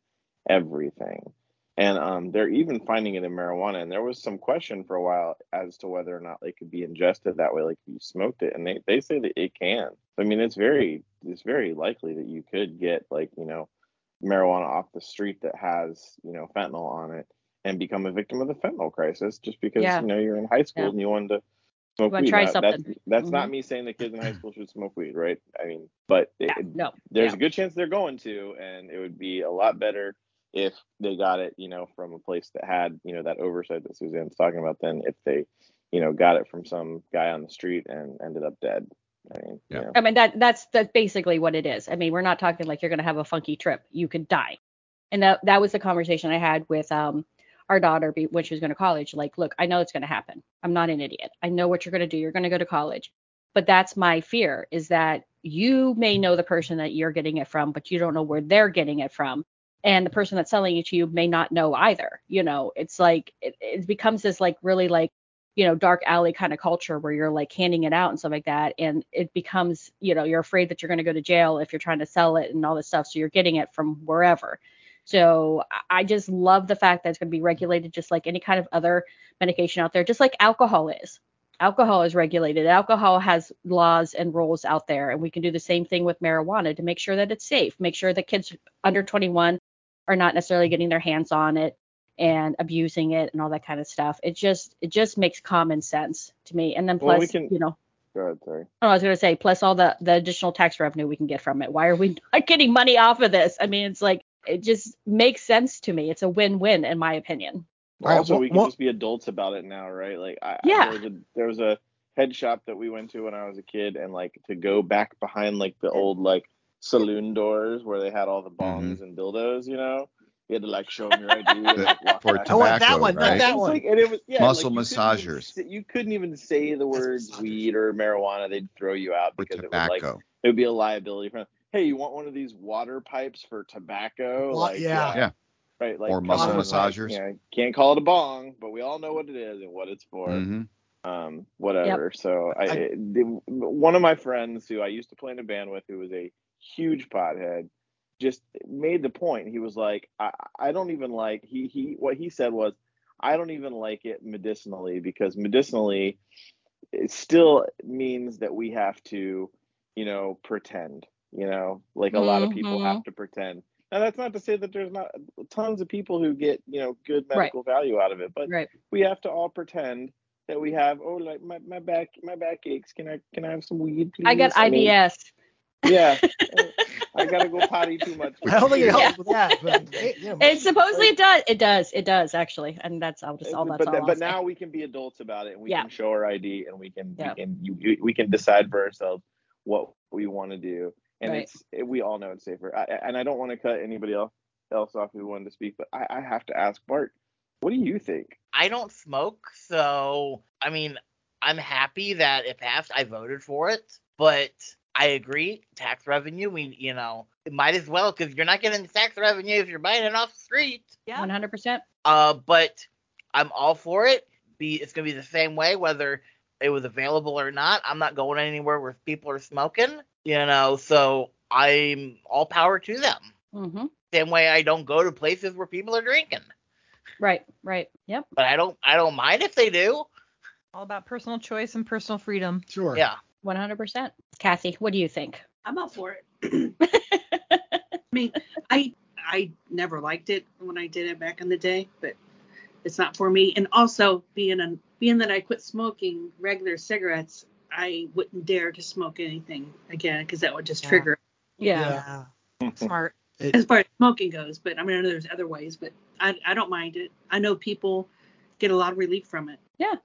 everything. And um, they're even finding it in marijuana. And there was some question for a while as to whether or not they could be ingested that way, like if you smoked it. And they, they say that it can. I mean, it's very it's very likely that you could get like you know marijuana off the street that has you know fentanyl on it and become a victim of the fentanyl crisis just because Yeah. you know you're in high school Yeah. and you wanted to smoke weed. try Now, something. That's, that's not Mhm. me saying that kids in high school should smoke weed, right? I mean, but it, yeah, no there's yeah. a good chance they're going to, and it would be a lot better if they got it, you know, from a place that had, you know, that oversight that Suzanne's talking about than if they, you know, got it from some guy on the street and ended up dead. I mean, Yeah. you know. I mean that that's that's basically what it is. I mean, we're not talking like you're gonna have a funky trip. You could die. And that that was the conversation I had with um our daughter be- when she was going to college. Like, look, I know it's going to happen. I'm not an idiot. I know what you're going to do. You're going to go to college. But that's my fear is that you may know the person that you're getting it from, but you don't know where they're getting it from. And the person that's selling it to you may not know either. You know, it's like it, it becomes this like really like you know dark alley kind of culture where you're like handing it out and stuff like that and it becomes you know you're afraid that you're going to go to jail if you're trying to sell it and all this stuff so you're getting it from wherever so I- just love the fact that it's going to be regulated just like any kind of other medication out there just like alcohol is alcohol is regulated alcohol has laws and rules out there and we can do the same thing with marijuana to make sure that it's safe make sure that kids under 21 are not necessarily getting their hands on it and abusing it and all that kind of stuff. It just it just makes common sense to me. And then plus, Well, we can- you know, Go ahead, sorry. oh, I was gonna say plus all the the additional tax revenue we can get from it. Why are we not getting money off of this? I mean, it's like it just makes sense to me. It's a win-win in my opinion. All right, also, well- we can well- just be adults about it now, right? Like, I, Yeah. There, was a, there was a head shop that we went to when I was a kid, and like to go back behind like the old like saloon doors where they had all the bongs Mm-hmm. and dildos, you know, you had to like show them your ID and like walk For back. I want that one, not right? It that one. like, and it was yeah, Muscle like, you couldn't massagers. You couldn't even say the words weed or marijuana; they'd throw you out because it would like it would be a liability. For, hey, you want one of these water pipes for tobacco? Wa- like, yeah. Yeah. right. Like, Or muscle on, like, massagers. you know, can't call it a bong, but we all know what it is and what it's for. Mm-hmm. Um, whatever. So I, I- the, one of my friends who I used to play in a band with, who was a huge pothead, just made the point. He was like, I, I don't even like he he what he said was, I don't even like it medicinally because medicinally, it still means that we have to, you know, pretend. You know, like a lot of people Mhm. have to pretend. Now that's not to say that there's not tons of people who get you know good Right. medical value out of it, but Right. we have to all pretend that we have oh like my, my back my back aches can i can i have some weed please I got mean, IBS. yeah i gotta go potty too much I don't think it Yeah. helps with that, but hey, you know, It supposedly it does. It does. It does actually. And that's I'll just all that's but all th- but now we can be adults about it and we Yeah. can show our id and we can Yeah. we can you, you- we can decide for ourselves what we want to do and Right. it's it, we all know it's safer I, and i don't want to cut anybody else else off who wanted to speak but I, I have to ask bart what do you think I don't smoke, so I mean, I'm happy that it passed. I voted for it, but I agree. Tax revenue, we you know, it might as well because you're not getting tax revenue if you're buying it off the street. Yeah. 100%. Uh, but I'm all for it. Be it's gonna be the same way whether it was available or not. I'm not going anywhere where people are smoking, you know. So I'm all power to them. Mhm. Same way I don't go to places where people are drinking, Right. Right. Yep. but I don't I don't mind if they do. All about personal choice and personal freedom. sure. Yeah. 100%. Kathy, what do you think? I'm all for it. I mean, I I never liked it when I did it back in the day, but it's not for me. And also being a being that I quit smoking regular cigarettes, I wouldn't dare to smoke anything again because that would just Yeah. trigger Yeah. Smart. It- as far as smoking goes. But I mean, I know there's other ways, but I, I don't mind it. I know people get a lot of relief from it. Yeah.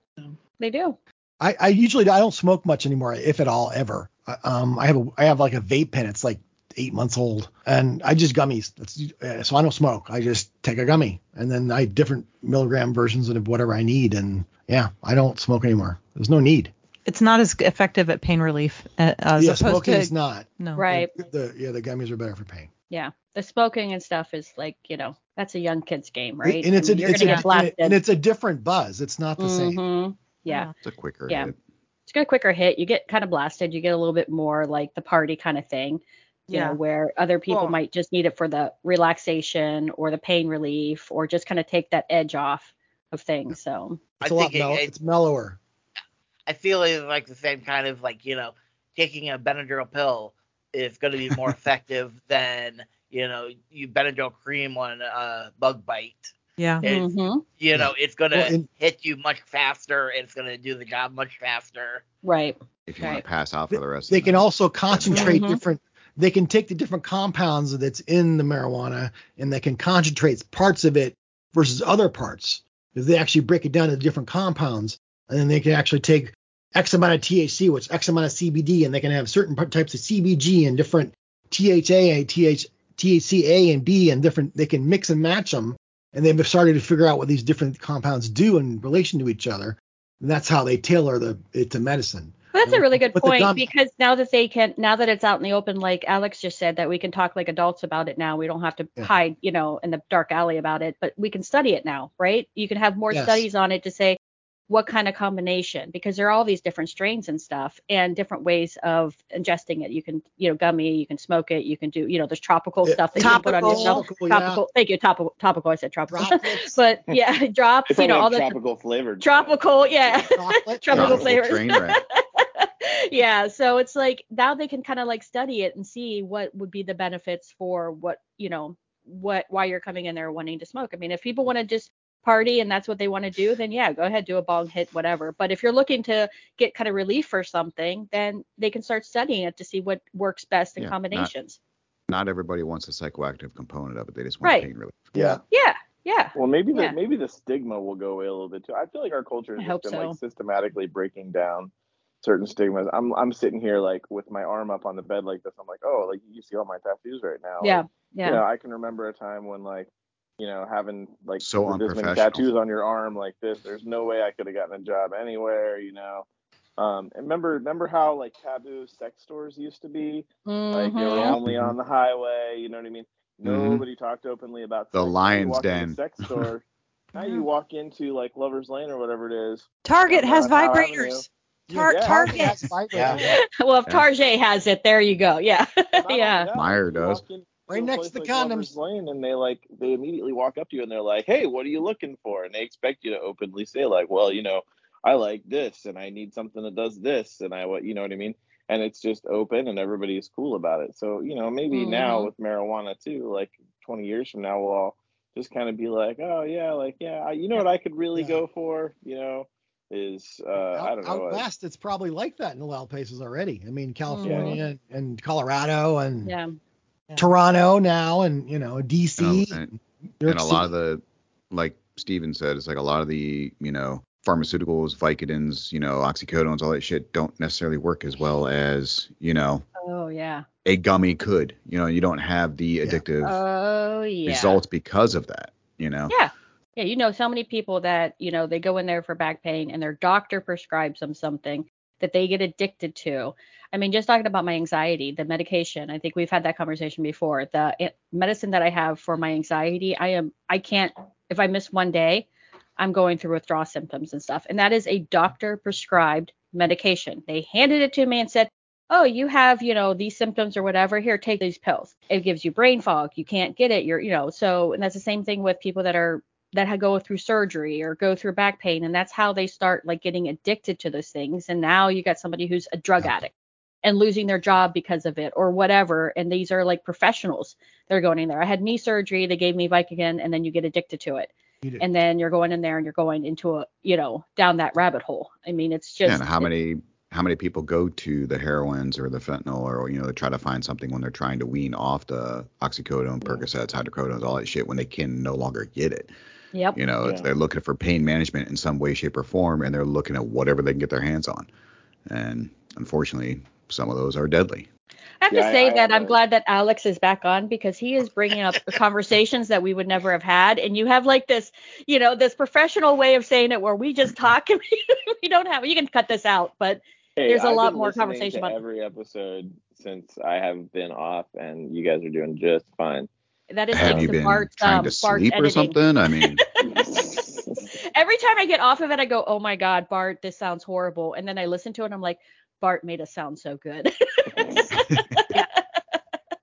They do. I, I usually I don't smoke much anymore, if at all, ever. I- Um, I have a I have like a vape pen. It's like eight months old, and I just gummies. That's, uh, so I don't smoke. I just take a gummy, and then I different milligram versions of whatever I need, and yeah, I don't smoke anymore. There's no need. It's not as effective at pain relief uh, as yeah, opposed smoking to is not. no. Right. The yeah, the gummies are better for pain. Yeah. The smoking and stuff is like, you know, that's a young kid's game, right? And it's I mean, a it's a, get blasted. and it's a different buzz. It's not the same. Mhm. Yeah. It's a quicker Yeah. hit. It's got a quicker hit. You get kind of blasted. You get a little bit more like the party kind of thing. You Yeah. know, where other people Well- might just need it for the relaxation or the pain relief or just kind of take that edge off of things. So It's I a lot think it- mell- it- it's mellower. I feel like the same kind of like you know taking a Benadryl pill is going to be more effective than you know you Benadryl cream on a bug bite. Yeah. It's, Mhm. You know it's going to Well, and- hit you much faster. It's going to do the job much faster. right. If you want to pass out for the rest They of the can night. also concentrate Mhm. different. They can take the different compounds that's in the marijuana and they can concentrate parts of it versus other parts. If they actually break it down into different compounds, and then they can actually take X amount of THC, which X amount of CBD, and they can have certain types of CBG and different THA, TH, THCA, and B, and different. They can mix and match them, and they've started to figure out what these different compounds do in relation to each other. And that's how they tailor the it to medicine. Well, that's a really good point because now that they can, now that it's out in the open, like Alex just said, that we can talk like adults about it now. We don't have to Yeah. hide, you know, in the dark alley about it, but we can study it now, right? You can have more Yes. studies on it to say what kind of combination because there are all these different strains and stuff and different ways of ingesting it. You can, you know, gummy, you can smoke it, you can do, you know, there's tropical Yeah, stuff that you can put on topical. yourself. Topical, yeah. Tropical, thank you, topical, topical. I said tropical, but yeah, drops, They you know, all the tropical flavored. tropical, yeah. Tropical Tropical flavors. train wreck. yeah, so it's like now they can kind of like study it and see what would be the benefits for what, you know, what why you're coming in there wanting to smoke. I mean, if people want to just party and that's what they want to do, then yeah, go ahead, do a bong hit, whatever. But if you're looking to get kind of relief for something, then they can start studying it to see what works best in Yeah, combinations. Not everybody wants a psychoactive component of it. They just want Right. pain relief. Yeah. yeah, yeah. Well, maybe the Yeah. maybe the stigma will go away a little bit too. I feel like our culture has just been so. like systematically breaking down certain stigmas. I'm I'm sitting here like with my arm up on the bed like this. I'm like, oh, like you see all my tattoos right now. Yeah, Like, yeah. You know, I can remember a time when like, you know, having like So this many tattoos on your arm like this. There's no way I could have gotten a job anywhere. You know. Um, and remember, remember how like taboo sex stores used to be? mm-hmm. Like they were Mhm. only on the highway. You know what I mean? Mhm. Nobody talked openly about The sex. Lion's Den. sex store. now you walk into like Lovers Lane or whatever it is. Target has vibrators. Tar- Yeah. Target. Yeah. well, if Yeah. Target has it, there you go. Yeah, yeah. that, Meijer you does. Walk into Right a next place to like condoms. Lane, and they like they immediately walk up to you and they're like, "Hey, what are you looking for?" And they expect you to openly say like, "Well, you know, I like this, and I need something that does this, and I what you know what I mean." And it's just open, and everybody's cool about it. So you know, maybe now Mhm. with marijuana too, like 20 years from now, we'll all just kind of be like, "Oh yeah, like yeah, I, you know what I could really Yeah. go for, you know." Is uh, I don't know. out west, it's probably like that in a lot of places already. I mean, California and, and Colorado and Yeah. Toronto now, and you know DC. Oh, and, and, and a lot of the, like Stephen said, it's like a lot of the, you know, pharmaceuticals, Vicodins, you know, oxycodones, all that shit don't necessarily work as well as, you know, Oh yeah. a gummy could. You know, you don't have the addictive Oh yeah. results because of that, you know? Yeah. Yeah, you know, so many people that, you know, they go in there for back pain and their doctor prescribes them something that they get addicted to. I mean, just talking about my anxiety, the medication, I think we've had that conversation before. The i- medicine that I have for my anxiety, I am, I can't, if I miss one day, I'm going through withdrawal symptoms and stuff. And that is a doctor prescribed medication. They handed it to me and said, oh, you have, you know, these symptoms or whatever. Here, take these pills. It gives you brain fog. You can't get it. You're, you know, so, and that's the same thing with people that are that go through surgery or go through back pain and that's how they start like getting addicted to those things and now you got somebody who's a drug addict and losing their job because of it or whatever and these are like professionals that are going in there i had knee surgery they gave me vicodin and then you get addicted to it and then you're going in there and you're going into a you know down that rabbit hole. I mean, it's just and how many how many people go to the heroines or the fentanyl or you know they try to find something when they're trying to wean off the oxycodone, Percocets, hydrocodones, all that shit when they can no longer get it. Yep. You know, Yeah. they're looking for pain management in some way, shape, or form, and they're looking at whatever they can get their hands on. And unfortunately, some of those are deadly. I have Yeah, to say I that have I'm glad that Alex is back on because he is bringing up conversations that we would never have had. And you have like this, you know, this professional way of saying it where we just talk and we don't have. You can cut this out, but Hey, There's a I've lot been more conversation about- every episode since I have been off, and you guys are doing just fine. that is Have you been Bart's, trying um, to Bart's sleep or something? I mean, Every time I get off of it, I go, "Oh my God, Bart, this sounds horrible," and then I listen to it, and I'm like, "Bart made us sound so good."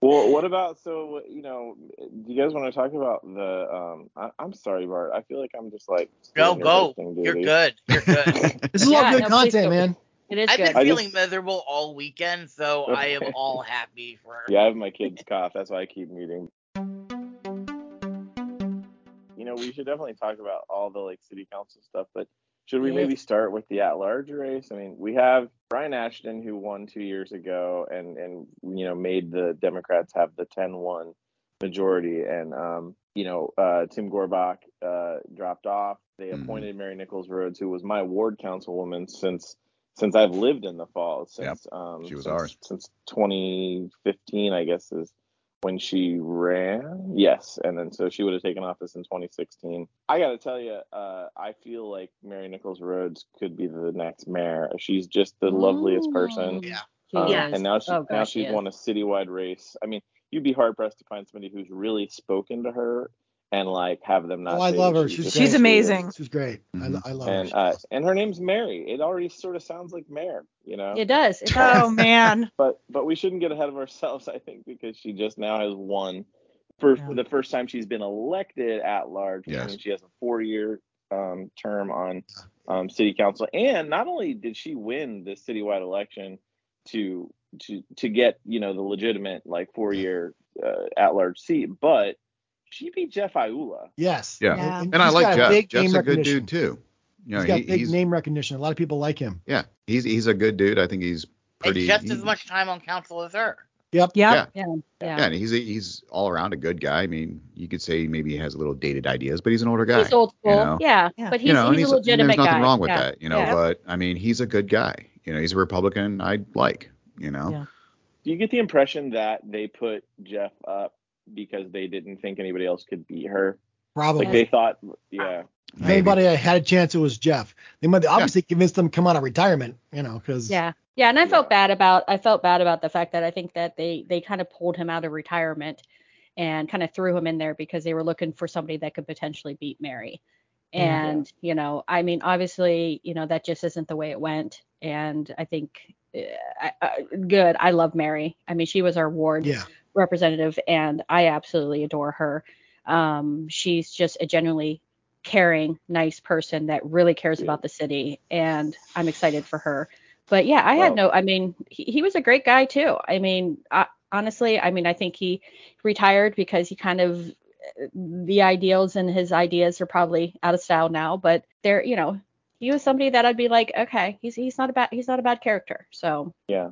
well, what about so you know? Do you guys want to talk about the? Um, I, I'm sorry, Bart. I feel like I'm just like Go, go. You're good. You're good. This is all Yeah, good no, content, man. it is I've good. been feeling just- miserable all weekend, so I am all happy for. Yeah, I have my kids cough. That's why I keep muting. You know, we should definitely talk about all the like city council stuff, but should we maybe start with the at-large race? I mean, we have Brian Ashton who won two years ago and and you know made the Democrats have the 10-1 majority, and um, you know uh, Tim Gorbach uh, dropped off. They Mhm. appointed Mary Nichols Rhodes, who was my ward councilwoman since since I've lived in the falls Yep. since um She was since, ours. since 2015 I guess is when she ran yes and then so she would have taken office in 2016 I gotta tell you uh I feel like Mary Nichols Rhodes could be the next mayor she's just the loveliest person Yeah. um, Yeah. and now she oh, now gosh, she she's is. won a citywide race I mean you'd be hard pressed to find somebody who's really spoken to her and like have them not Oh, I love her. she's She's just great. She's who she is. amazing. She's great. I, Mhm. I love and her. uh, and her name's Mary. It already sort of sounds like mayor, you know. It does. It does. Oh man. But but we shouldn't get ahead of ourselves. I think because she just now has won for Yeah. the first time she's been elected at large. I Yes. mean, she has a four-year um, term on um, city council, and not only did she win the citywide election to to to get you know the legitimate like four-year uh, at-large seat, but she beat Jeff Iula. Yes. Yeah. Yeah. and I like got Jeff. Big Jeff's a good dude too. You know, he's got he- big he's name recognition. A lot of people like him. yeah, he's he's a good dude. I think he's And pretty. just he- as much time on council as her. Yep. Yeah. Yeah. Yeah. Yeah, and he's a, he's all around a good guy. I mean, you could say maybe he has a little dated ideas, but he's an older guy. He's old school. you know? Yeah. Yeah. But he's, you know, and he's, he's a legitimate and there's nothing guy. wrong with yeah. that, you know. Yeah. But I mean, he's a good guy. You know, he's a Republican. I like. You know. Yeah. Do you get the impression that they put Jeff up because they didn't think anybody else could beat her? Probably. Like they thought, yeah. if Maybe. anybody had a chance, it was Jeff. They might obviously convinced him to come out of retirement, you know, because Yeah. Yeah, and I felt Yeah. bad about I felt bad about the fact that I think that they they kind of pulled him out of retirement and kind of threw him in there because they were looking for somebody that could potentially beat Mary. Yeah. And you know, I mean, obviously, you know, that just isn't the way it went. And I think uh, I, I, good. I love Mary. I mean, she was our ward yeah, representative, and I absolutely adore her. Um, she's just a genuinely caring, nice person that really cares Yeah. about the city, and I'm excited for her. But yeah, I had no. I mean, he, he was a great guy too. I mean, I, honestly, I mean, I think he retired because he kind of the ideals and his ideas are probably out of style now. But there, you know, he was somebody that I'd be like, okay, he's he's not a bad he's not a bad character. So Yeah.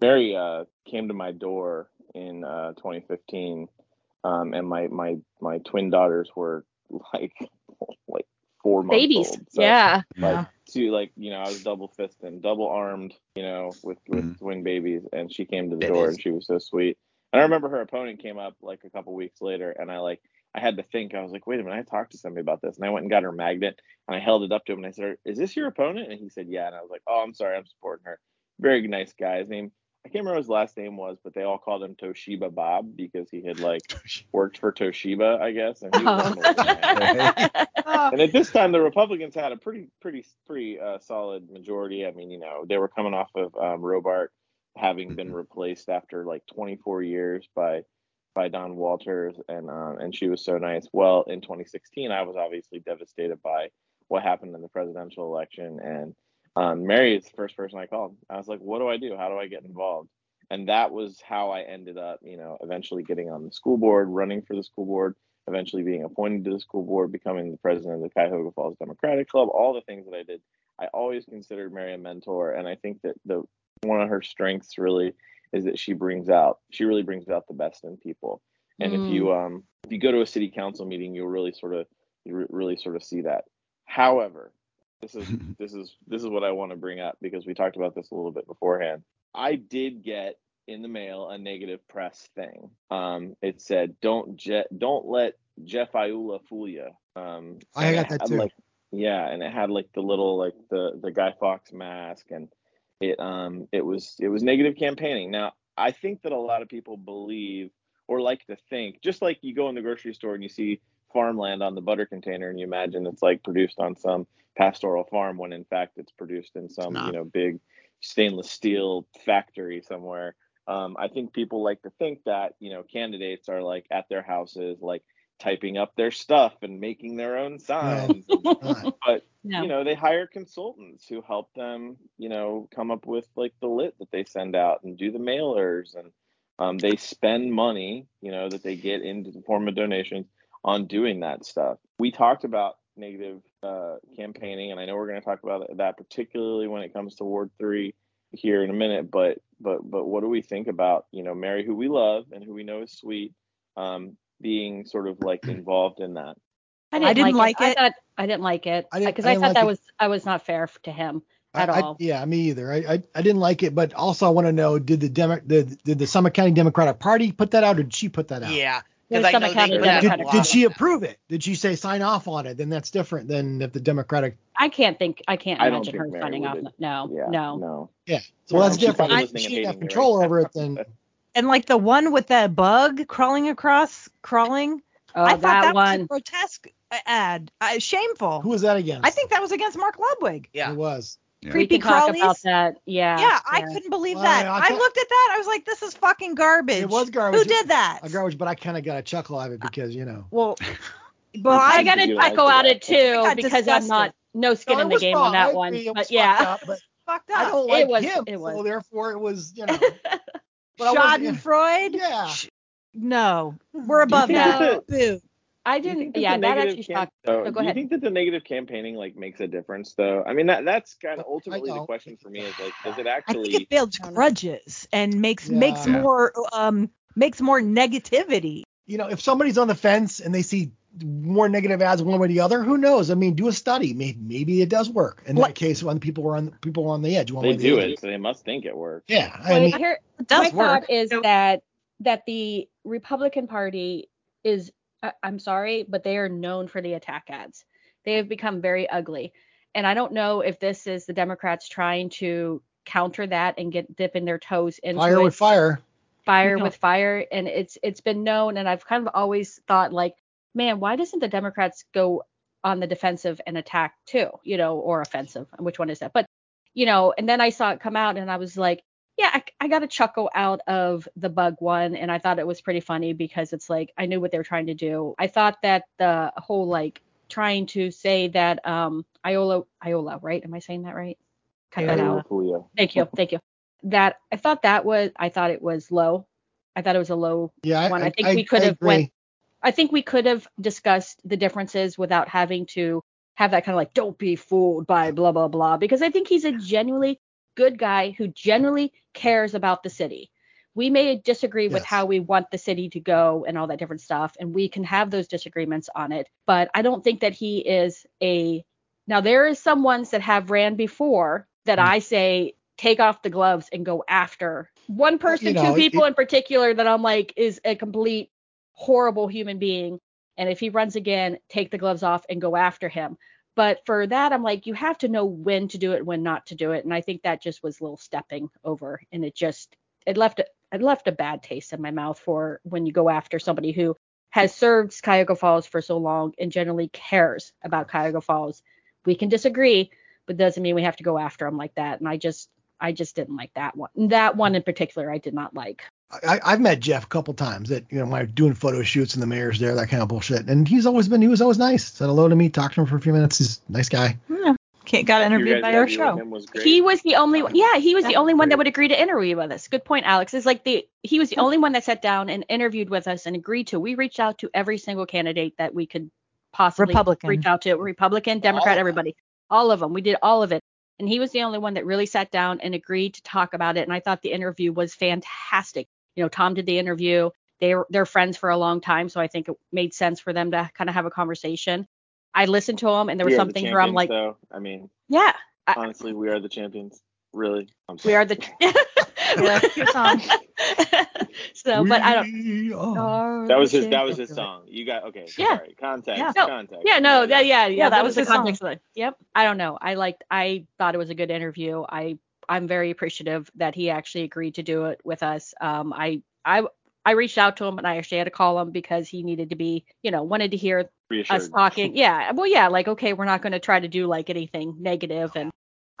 Mary uh, came to my door in uh, 2015, um, and my, my my twin daughters were like like four months babies, old. So, yeah, Like to like you know I was double fisted, and double armed, you know, with with Mhm. twin babies, and she came to the door Babies. and she was so sweet. And I remember her opponent came up like a couple weeks later, and I like I had to think. I was like, wait a minute, I talked to somebody about this, and I went and got her magnet, and I held it up to him, and I said, "Is this your opponent?" And he said, "Yeah." And I was like, "Oh, I'm sorry, I'm supporting her." Very nice guy. His name I can't remember what his last name was, but they all called him Toshiba Bob because he had like worked for Toshiba, I guess. And, he was Oh. an older man. Oh, and at this time, the Republicans had a pretty, pretty, pretty uh, solid majority. I mean, you know, they were coming off of um, Robart having been replaced after like 24 years by by Don Walters, and um, and she was so nice. Well, in 2016, I was obviously devastated by what happened in the presidential election, and um, Mary is the first person I called. I was like, "What do I do? How do I get involved?" And that was how I ended up, you know, eventually getting on the school board, running for the school board, eventually being appointed to the school board, becoming the president of the Cuyahoga Falls Democratic Club, all the things that I did. I always considered Mary a mentor, and I think that the one of her strengths really is that she brings out she really brings out the best in people. And if you um if you go to a city council meeting, you'll really sort of you re- really sort of see that. However, this is this is this is what I want to bring up because we talked about this a little bit beforehand. I did get in the mail a negative press thing. Um, it said, "Don't Je- don't let Jeff Iula fool you." Um, I got that too. Like, yeah, and it had like the little like the the Guy Fawkes mask, and it um it was it was negative campaigning. Now I think that a lot of people believe or like to think, just like you go in the grocery store and you see farmland on the butter container and you imagine it's like produced on some pastoral farm when in fact it's produced in some you know big stainless steel factory somewhere. Um, i think people like to think that you know candidates are like at their houses like typing up their stuff and making their own signs and- but No. you know they hire consultants who help them you know come up with like the lit that they send out and do the mailers and um, they spend money you know that they get into the form of donations on doing that stuff we talked about negative uh, campaigning and i know we're going to talk about that particularly when it comes to ward 3 here in a minute but but but what do we think about you know mary who we love and who we know is sweet um, being sort of like involved in that I didn't, I didn't like, like it. it. I thought I didn't like it because I I, didn't thought like that it. was I was not fair to him at I- all. yeah, me either. I, I I didn't like it, but also I want to know did the Demo- did, did the Summit County Democratic Party put that out, or did she put that out? Yeah. There's Because I know they account of put out a Did, did she approve it? Did she say sign off on it? Then that's different than if the Democratic. I can't think I can't I imagine her Mary signing off. would. No, yeah no. no Yeah. So Yeah, that's she's different. probably If listening she and have control right over it, then And like the one with the bug crawling across, crawling. Oh, I thought that, that, was one. a grotesque uh, ad. Uh, shameful. who was that against? I think that was against Mark Ludwig. Yeah. it was. Yeah. creepy can talk crawlies. about that. Yeah. Yeah, I couldn't believe Well, that. I I, looked at that. I was like, this is fucking garbage. It was garbage. Who did that? A garbage, but I kind of got a chuckle out of it because you know. Well, Well, well, I I got You to like echo that. at it too got because I'm not no skin No, in the game fun. on that one. agree, it was But fucked yeah. up, but fucked I don't It like was- him, it was. so therefore it was you know. But I wasn't- Schadenfreude? Yeah. Sh- No, we're above that. that- Boo. I didn't. think that Yeah, the that negative actually cam- shocked. oh, no, go do you think that the negative campaigning like makes a difference though? I mean that that's kind of ultimately the question for me is like does it actually? I actually think it builds No, no. grudges and makes Yeah. makes Yeah. more um makes more negativity. you know, if somebody's on the fence and they see more negative ads one way or the other, who knows? I mean, do a study. Maybe, maybe it does work. In What- that case, when people were on people were on the edge, one they way or the do other. it so they must think it works. Yeah, I Well, mean, here, It does my work. thought is that that the Republican Party is. I- I'm sorry, but they are known for the attack ads. They have become very ugly, and I don't know if this is the Democrats trying to counter that and get dipping their toes into fire it. with fire. fire No. with fire and it's it's been known and I've kind of always thought like man why doesn't the Democrats go on the defensive and attack too you know or offensive which one is that but you know and then I saw it come out and I was like yeah I, I got a chuckle out of the bug one and I thought it was pretty funny because it's like I knew what they were trying to do I thought that the whole like trying to say that um Iola Iola right am I saying that right cut that Iola. out Coolio. Thank you, thank you. That I thought that was I thought it was low. I thought it was a low Yeah, one. I, I think we could I have agree. went. I think we could have discussed the differences without having to have that kind of like don't be fooled by blah blah blah because I think he's a genuinely good guy who generally cares about the city. We may disagree with how we want the city to go and all that different stuff, and we can have those disagreements on it. But I don't think that he is a. Now there is some ones that have ran before that Mm. I say take off the gloves and go after one person, you know, two people it- in particular that I'm like is a complete horrible human being. And if he runs again, take the gloves off and go after him. But for that, I'm like, you have to know when to do it, when not to do it. And I think that just was a little stepping over, and it just it left a- it left a bad taste in my mouth for when you go after somebody who has served Cuyahoga Falls for so long and generally cares about Cuyahoga Falls. We can disagree, but doesn't mean we have to go after them like that. And I just I just didn't like that one. That one in particular, I did not like. I, I've met Jeff a couple times that you know when I'm doing photo shoots and the mayor's there, that kind of bullshit. And he's always been he was always nice. Said hello to me, talked to him for a few minutes. He's a nice guy. Yeah. Can't got interviewed by our show. was. He was the only one. Yeah, he was the Yeah. only one that would agree to interview with us. Good point, Alex. Is like the he was the only one that sat down and interviewed with us and agreed to. We reached out to every single candidate that we could possibly Republican. reach out to. Republican, Democrat, of them. everybody, all of them. We did all of it, and he was the only one that really sat down and agreed to talk about it. And I thought the interview was fantastic. You know, Tom did the interview. They were they're friends for a long time, so I think it made sense for them to kind of have a conversation. I listened to him, and there was We are some the where I'm like, though. I mean, yeah, I- honestly, we are the champions. Really. I'm we are the. Yeah, your song. so, but I don't. We are- are That was his. That was his song. You got okay. Yeah. Sorry. Context. Yeah. No, Context. Yeah, no, that, yeah, yeah, that that, was was the his song. context of it. Yep. I don't know. I liked. I thought it was a good interview. I I'm very appreciative that he actually agreed to do it with us. Um, I I I reached out to him and I actually had to call him because he needed to be, you know, wanted to hear us talking. Yeah. Well, yeah, like okay, we're not going to try to do like anything negative and.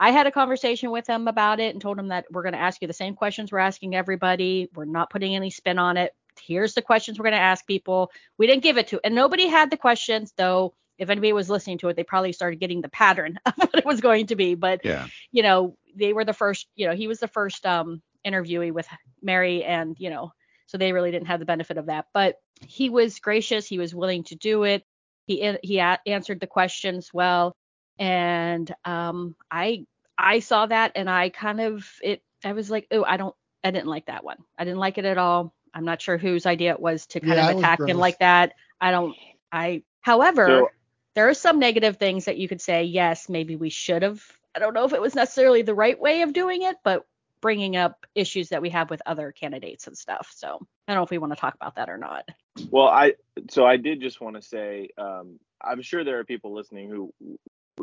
I had a conversation with him about it and told him that we're going to ask you the same questions we're asking everybody. We're not putting any spin on it. Here's the questions we're going to ask people. We didn't give it to, and nobody had the questions though. If anybody was listening to it, they probably started getting the pattern of what it was going to be. But Yeah. you know, they were the first. You know, he was the first um, interviewee with Mary, and you know, so they really didn't have the benefit of that. But he was gracious. He was willing to do it. He he a- answered the questions well, and um, I I saw that, and I kind of it. I was like, oh, I don't, I didn't like that one. I didn't like it at all. I'm not sure whose idea it was to kind Yeah, of attack him like that. I don't. I. However, So- there are some negative things that you could say. Yes, maybe we should have. I don't know if it was necessarily the right way of doing it, but bringing up issues that we have with other candidates and stuff. So I don't know if we want to talk about that or not. Well, I so I did just want to say, um, I'm sure there are people listening who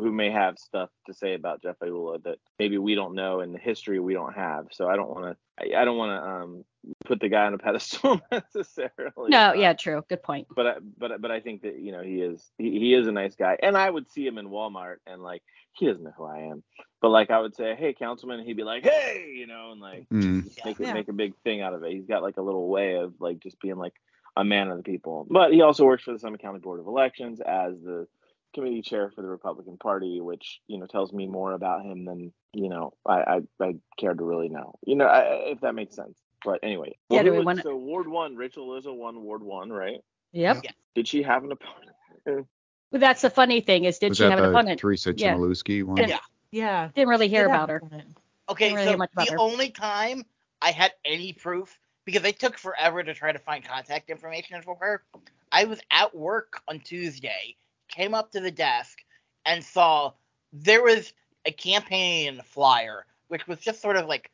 who may have stuff to say about Jeff Iula that maybe we don't know and the history we don't have. So I don't want to I, I don't want to um, put the guy on a pedestal necessarily. No, Uh, yeah, true. Good point. But I, but but I think that you know he is he, he is a nice guy, and I would see him in Walmart and like he doesn't know who I am, but like I would say, hey, councilman, and he'd be like, hey, you know, and like Mm. make Yeah. make a big thing out of it. He's got like a little way of like just being like a man of the people. But he also works for the Summit County Board of Elections as the committee chair for the Republican Party, which you know tells me more about him than you know I I, I care to really know. You know, I, if that makes sense. But anyway, Yeah, Well, do we was- wanna- so Ward One, Rachel Lizzo won Ward One, right? Yep. Yeah. Did she have an opponent? But that's the funny thing is, did Was she that have an opponent? Teresa Yeah. Chmielewski one? Yeah. Yeah. Didn't really hear Did about her. Okay, really so much the her. only time I had any proof because they took forever to try to find contact information for her. I was at work on Tuesday, came up to the desk, and saw there was a campaign flyer, which was just sort of like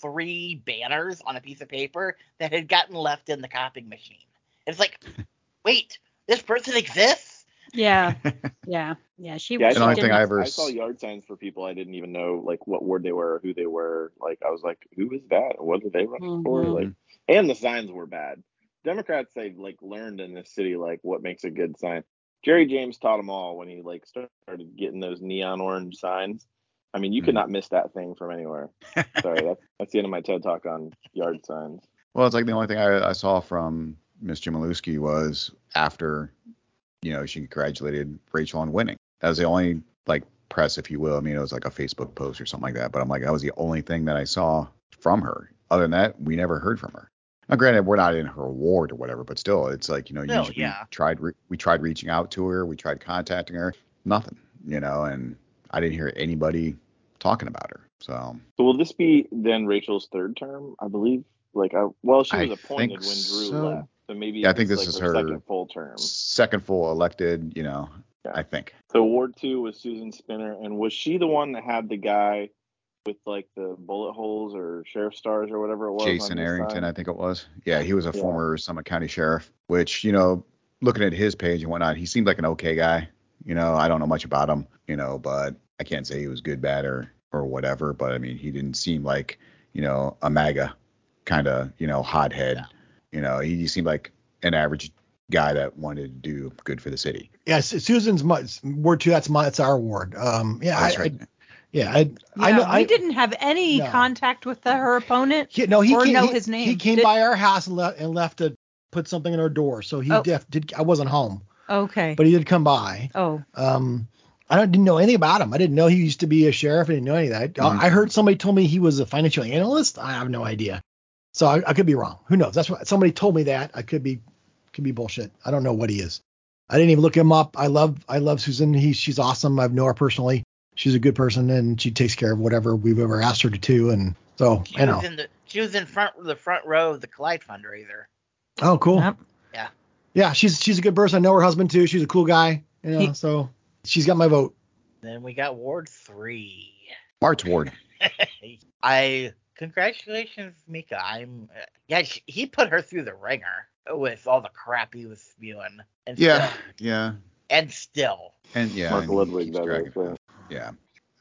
three banners on a piece of paper that had gotten left in the copying machine. It's like, wait, this person exists? Yeah. Yeah. Yeah. She, Yeah, I she The only saw, thing I ever I saw yard signs for people I didn't even know like what ward they were or who they were. Like I was like, who is that? Or what are they running for? Mhm. Like, and the signs were bad. Democrats they've like learned in this city like what makes a good sign. Jerry James taught them all when he like started getting those neon orange signs. I mean, you could Mhm. not miss that thing from anywhere. Sorry, that's that's the end of my TED talk on yard signs. Well, it's like the only thing I, I saw from Miss Chmielewski was after, you know, she congratulated Rachel on winning. That was the only like press, if you will. I mean, it was like a Facebook post or something like that. But I'm like, that was the only thing that I saw from her. Other than that, we never heard from her. Now, granted, we're not in her ward or whatever, but still, it's like you know, Still, usually yeah. we tried re- we tried reaching out to her, we tried contacting her, nothing, you know, and I didn't hear anybody talking about her. So So will this be then Rachel's third term? I believe. Like, I, well, she I was appointed when Drew so. left, so maybe Yeah, I think this like is her, her- second full term. second full elected, you know, Yeah. I think. So Ward two was Susan Spinner, and was she the one that had the guy with like the bullet holes or sheriff stars or whatever it was? Jason his Arrington, sign? I think it was. Yeah, he was a Yeah. former Summit County sheriff, which, you know, looking at his page and whatnot, he seemed like an okay guy. You know, I don't know much about him, you know, but I can't say he was good, bad, or or whatever. But I mean, he didn't seem like, you know, a MAGA kind of, you know, hothead. You know, he seemed like an average guy that wanted to do good for the city. Yeah, Susan's my, ward two. That's my that's our ward. Um, yeah, That's I, right. I, yeah, I, Yeah, I know. we I didn't have any No. contact with the, her opponent. He, no, he or came, know he, his name. He came Did- by our house and left and left to put something in our door. So he Oh. def, did. I wasn't home, Okay. but he did come by. oh, Um, I don't, didn't know anything about him. I didn't know he used to be a sheriff. I didn't know any of that. Mhm. I heard somebody told me he was a financial analyst. I have no idea. So I, I could be wrong. Who knows? That's what somebody told me that. I could be could be bullshit. I don't know what he is. I didn't even look him up. I love I love Susan. He she's awesome. I've known her personally. She's a good person and she takes care of whatever we've ever asked her to do. And so She you know. was in the she was in front the front row of the Collide fundraiser. Oh, cool. Yep. Yeah, she's she's a good person. I know her husband too. She's a cool guy. You know, He- so she's got my vote. Then we got Ward three. March Ward. I congratulations, Mika. I'm uh, yeah. She, he put her through the ringer with all the crap he was spewing. And Yeah, still, yeah, and still, and yeah. Mark and Ludwig, keeps that dragging it out. Yeah.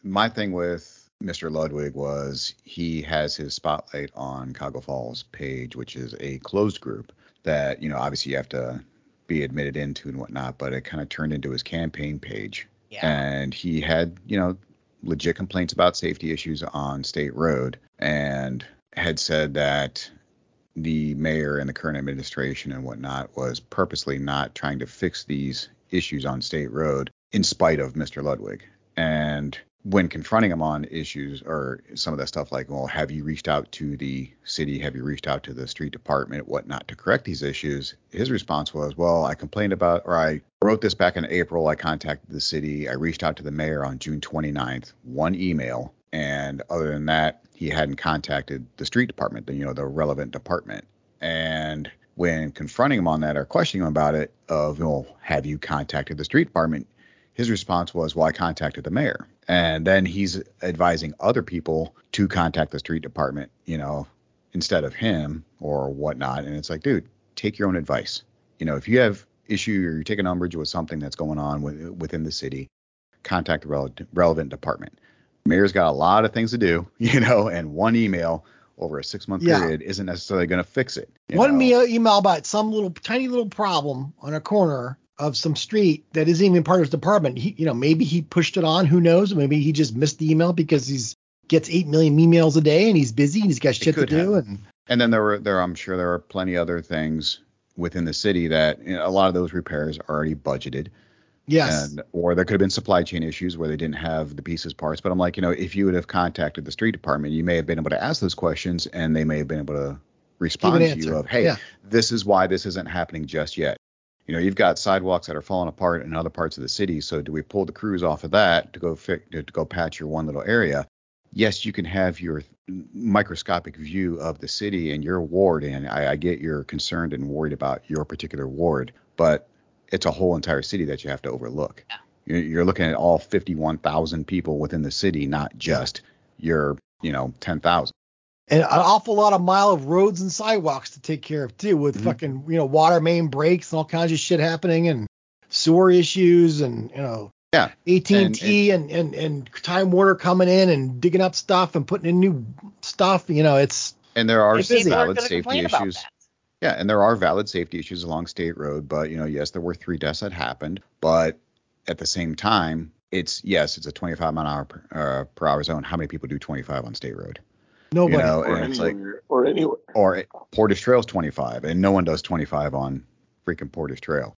My thing with Mr. Ludwig was he has his spotlight on Cuyahoga Falls page, which is a closed group that, you know, obviously you have to be admitted into and whatnot, but it kind of turned into his campaign page. yeah. And he had, you know, legit complaints about safety issues on State Road and had said that the mayor and the current administration and whatnot was purposely not trying to fix these issues on State Road in spite of Mr. Ludwig. And when confronting him on issues or some of that stuff like, well, have you reached out to the city? Have you reached out to the street department, whatnot, to correct these issues? His response was, well, I complained about, or I wrote this back in April. I contacted the city. I reached out to the mayor on June 29th, one email. And other than that, he hadn't contacted the street department, the, you know, the relevant department. And when confronting him on that or questioning him about it, of, well, have you contacted the street department? His response was, well, I contacted the mayor. And then he's advising other people to contact the street department, you know, instead of him or whatnot. And it's like, dude, take your own advice. You know, if you have issue or you're taking umbrage with something that's going on with, within the city, contact the relevant, relevant department. Mayor's got a lot of things to do, you know, and one email over a six month Yeah. period isn't necessarily going to fix it. One know? email about some little tiny little problem on a corner of some street that isn't even part of his department. He, you know, maybe he pushed it on. Who knows? Maybe he just missed the email because he's gets eight million emails a day and he's busy and he's got shit to do. And And then there were there I'm sure there are plenty other things within the city that you know, a lot of those repairs are already budgeted. yes, And or there could have been supply chain issues where they didn't have the pieces parts. But I'm like, you know, if you would have contacted the street department, you may have been able to ask those questions and they may have been able to respond to you of, hey, Yeah. this is why this isn't happening just yet. You know, you've got sidewalks that are falling apart in other parts of the city. So do we pull the crews off of that to go fix to go patch your one little area? Yes, you can have your microscopic view of the city and your ward, and I, I get you're concerned and worried about your particular ward, but it's a whole entire city that you have to overlook. You're, you're looking at all 51,000 people within the city, not just your, you know, 10,000. And an awful lot of mile of roads and sidewalks to take care of too, with Mhm. fucking you know water main breaks and all kinds of shit happening and sewer issues and you know Yeah. AT&T and, and, and Time Warner coming in and digging up stuff and putting in new stuff. You know, it's And there are It's valid safety issues. Yeah, and there are valid safety issues along State Road, but you know, yes, there were three deaths that happened, but at the same time, it's yes, it's a 25 mile an hour per, uh, per hour zone. How many people do 25 on State Road? Nobody. You know, Or and it's like, anywhere, or anywhere. or it- Portage Trail's 25, and no one does 25 on freaking Portage Trail.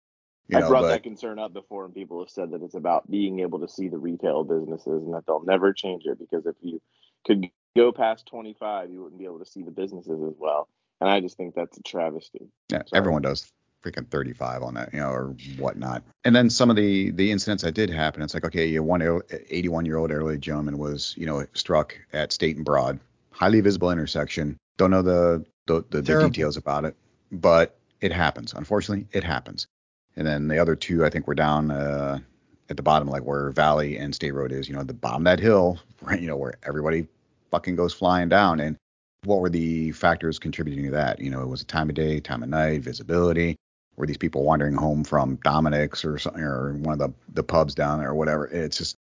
You I know, brought but that concern up before, and people have said that it's about being able to see the retail businesses, and that they'll never change it because if you could go past 25, you wouldn't be able to see the businesses as well. And I just think that's a travesty. Yeah, Sorry. everyone does freaking 35 on that, you know, or whatnot. And then some of the the incidents that did happen, it's like, okay, one 81 year old elderly gentleman was, you know, struck at State and Broad, highly visible intersection. Don't know the the, the, the details about it, but it happens. Unfortunately, it happens. And then the other two, I think, were down uh, at the bottom, like where Valley and State Road is, you know, the bottom of that hill, right, you know, where everybody fucking goes flying down. And what were the factors contributing to that? You know, it was a time of day, time of night, visibility. Were these people wandering home from Dominic's or something, or one of the the pubs down there or whatever? It's just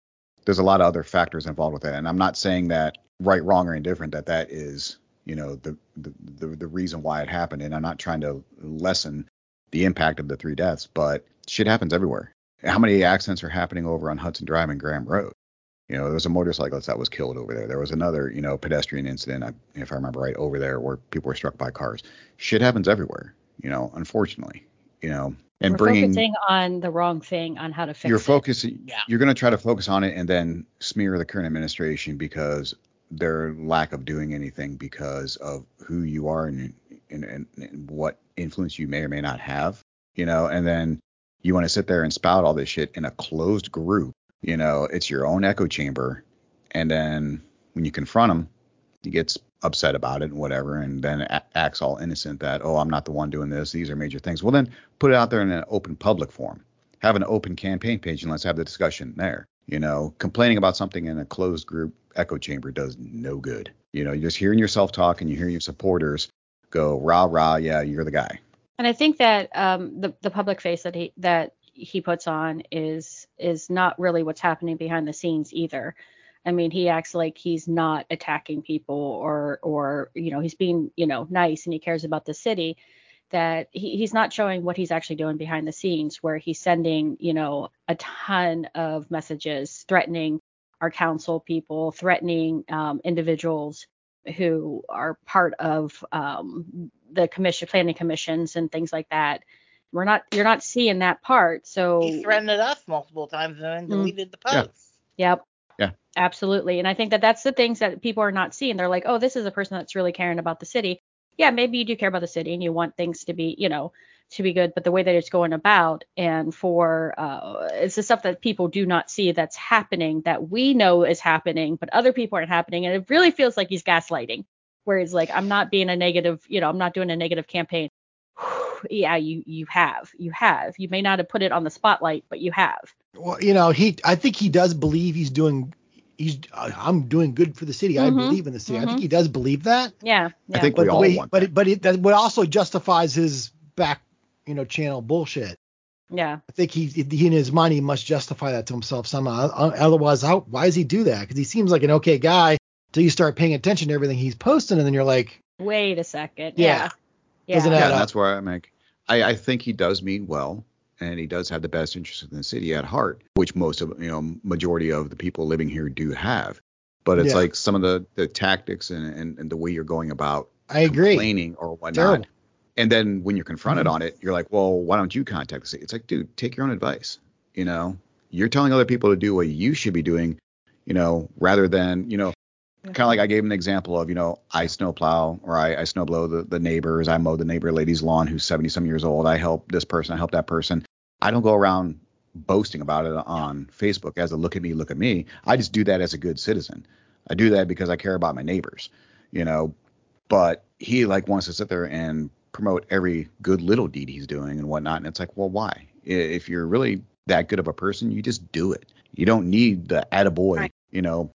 there's a lot of other factors involved with that, and I'm not saying that right, wrong, or indifferent that that is you know the the the, the reason why it happened, and I'm not trying to lessen the impact of the three deaths, but shit happens everywhere. How many accidents are happening over on Hudson Drive and Graham Road? You know, there was a motorcyclist that was killed over there. There was another, you know, pedestrian incident, if I remember right, over there where people were struck by cars. Shit happens everywhere, you know, unfortunately. you know, and We're bringing focusing on the wrong thing on how to fix you're it. focusing Yeah. you're going to try to focus on it and then smear the current administration because their lack of doing anything because of who you are and, and, and, and what influence you may or may not have you know and then you want to sit there and spout all this shit in a closed group you know it's your own echo chamber and then when you confront them, he gets upset about it and whatever and then acts all innocent that oh i'm not the one doing this these are major things. Well then put it out there in an open public forum. Have an open campaign page and let's have the discussion there you know complaining about something in a closed group echo chamber does no good you know you're just hearing yourself talk and you're hearing your supporters go rah rah yeah you're the guy And I think that um, the the public face that he that he puts on is is not really what's happening behind the scenes either. I mean, he acts like he's not attacking people or or you know he's being you know nice and he cares about the city. That he, he's not showing what he's actually doing behind the scenes, where he's sending you know a ton of messages threatening our council people, threatening um, individuals who are part of um, the commission planning commissions and things like that we're not you're not seeing that part so He threatened us multiple times and then Mm. deleted the Yeah. yep Yeah. absolutely and i think that that's the things that people are not seeing they're like oh this is a person that's really caring about the city yeah maybe you do care about the city and you want things to be you know to be good but the way that it's going about and for uh it's the stuff that people do not see that's happening that we know is happening but other people aren't happening. And it really feels like he's gaslighting where he's like i'm not being a negative you know i'm not doing a negative campaign. Yeah you you have you have. You may not have put it on the spotlight but you have. Well, you know, he I think he does believe he's doing he's uh, I'm doing good for the city. I Mhm, believe in the city. I mhm. think he does believe that. yeah yeah I think But we the all way, want but it, but it, that what also justifies his back, you know, channel bullshit. yeah I think he, he in his mind he must justify that to himself somehow. O- Otherwise, how why does he do that? Because he seems like an okay guy till you start paying attention to everything he's posting, and then you're like, wait a second Yeah. yeah yeah, yeah, and that's where I make. I, I think he does mean well, and he does have the best interest in the city at heart, which most of you know majority of the people living here do have. But it's Yeah. like some of the the tactics and, and, and the way you're going about I agree. complaining or whatnot. And then when you're confronted Mhm. on it, you're like, well, why don't you contact the city? It's like, dude, take your own advice. You know, you're telling other people to do what you should be doing, you know, rather than, you know, kind of like I gave an example of, you know, I snowplow or I, I snowblow the, the neighbors. I mow the neighbor lady's lawn who's 70 some years old. I help this person. I help that person. I don't go around boasting about it on Facebook as a look at me, look at me. I just do that as a good citizen. I do that because I care about my neighbors, you know, but he like wants to sit there and promote every good little deed he's doing and whatnot. And it's like, well, why? If you're really that good of a person, you just do it. You don't need the attaboy, Right. you know,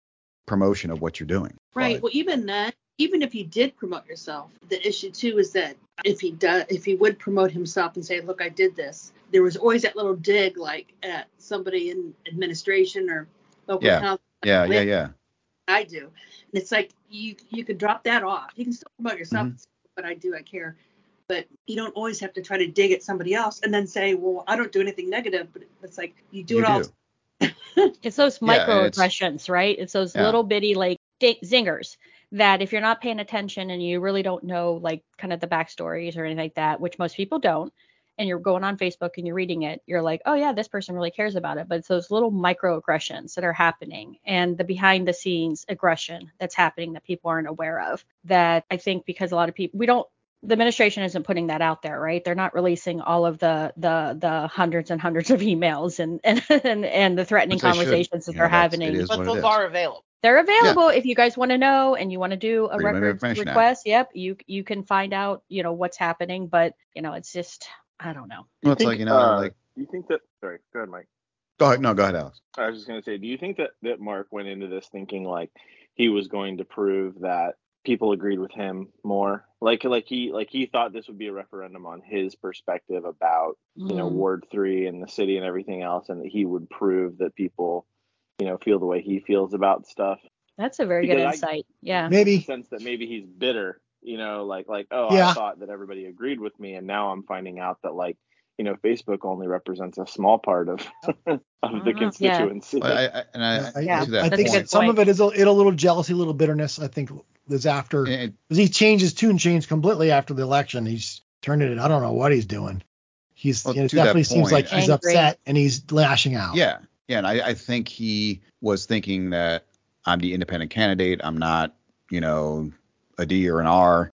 promotion of what you're doing. Right. But- Well, even then, even if you did promote yourself, the issue too is that if he does, if he would promote himself and say, "Look, I did this," there was always that little dig, like at somebody in administration or local Yeah. council. yeah, yeah, Like yeah. I do, and it's like you you could drop that off. You can still promote yourself, Mhm. and say, but I do, I care. But you don't always have to try to dig at somebody else and then say, "Well, I don't do anything negative." But it's like you do You it all. It's those Yeah, microaggressions, right? It's those Yeah. little bitty like zingers that if you're not paying attention and you really don't know like kind of the backstories or anything like that, which most people don't, and you're going on Facebook and you're reading it, you're like, oh yeah, this person really cares about it. But it's those little microaggressions that are happening and the behind the scenes aggression that's happening that people aren't aware of. That I think because a lot of people we don't the administration isn't putting that out there, right? They're not releasing all of the the the hundreds and hundreds of emails and and and, and the threatening Which they should. conversations that You they're know, having. But those are available. They're available if you guys want to know and you want to do a Freedom records Information Act. request. Yep, you you can find out, you know, what's happening, but you know, it's just I don't know. Well, it's think, like, you know, uh, like, you think that? Sorry, go ahead, Mike. go ahead. No, go ahead, Alex. I was just gonna say, do you think that that Mark went into this thinking like he was going to prove that people agreed with him more, like like he like he thought this would be a referendum on his perspective about you know Mm. Ward Three and the city and everything else, and that he would prove that people you know feel the way he feels about stuff. That's a very good Because I- insight. Yeah. Maybe. The sense that maybe he's bitter, you know, like like oh Yeah. I thought that everybody agreed with me, and now I'm finding out that like you know Facebook only represents a small part of of the. Yeah. constituency. I, I, and I, I, Yeah, to I think point, some of it is a, it a little jealousy, a little bitterness. I think is after it- because he changed his tune changed completely after the election. He's turned it. I don't know what he's doing. He's Well, you know, to that definitely seems like he's Angry. upset and he's lashing out. Yeah, yeah, and I, I think he was thinking that I'm the independent candidate. I'm not, you know, a D or an R,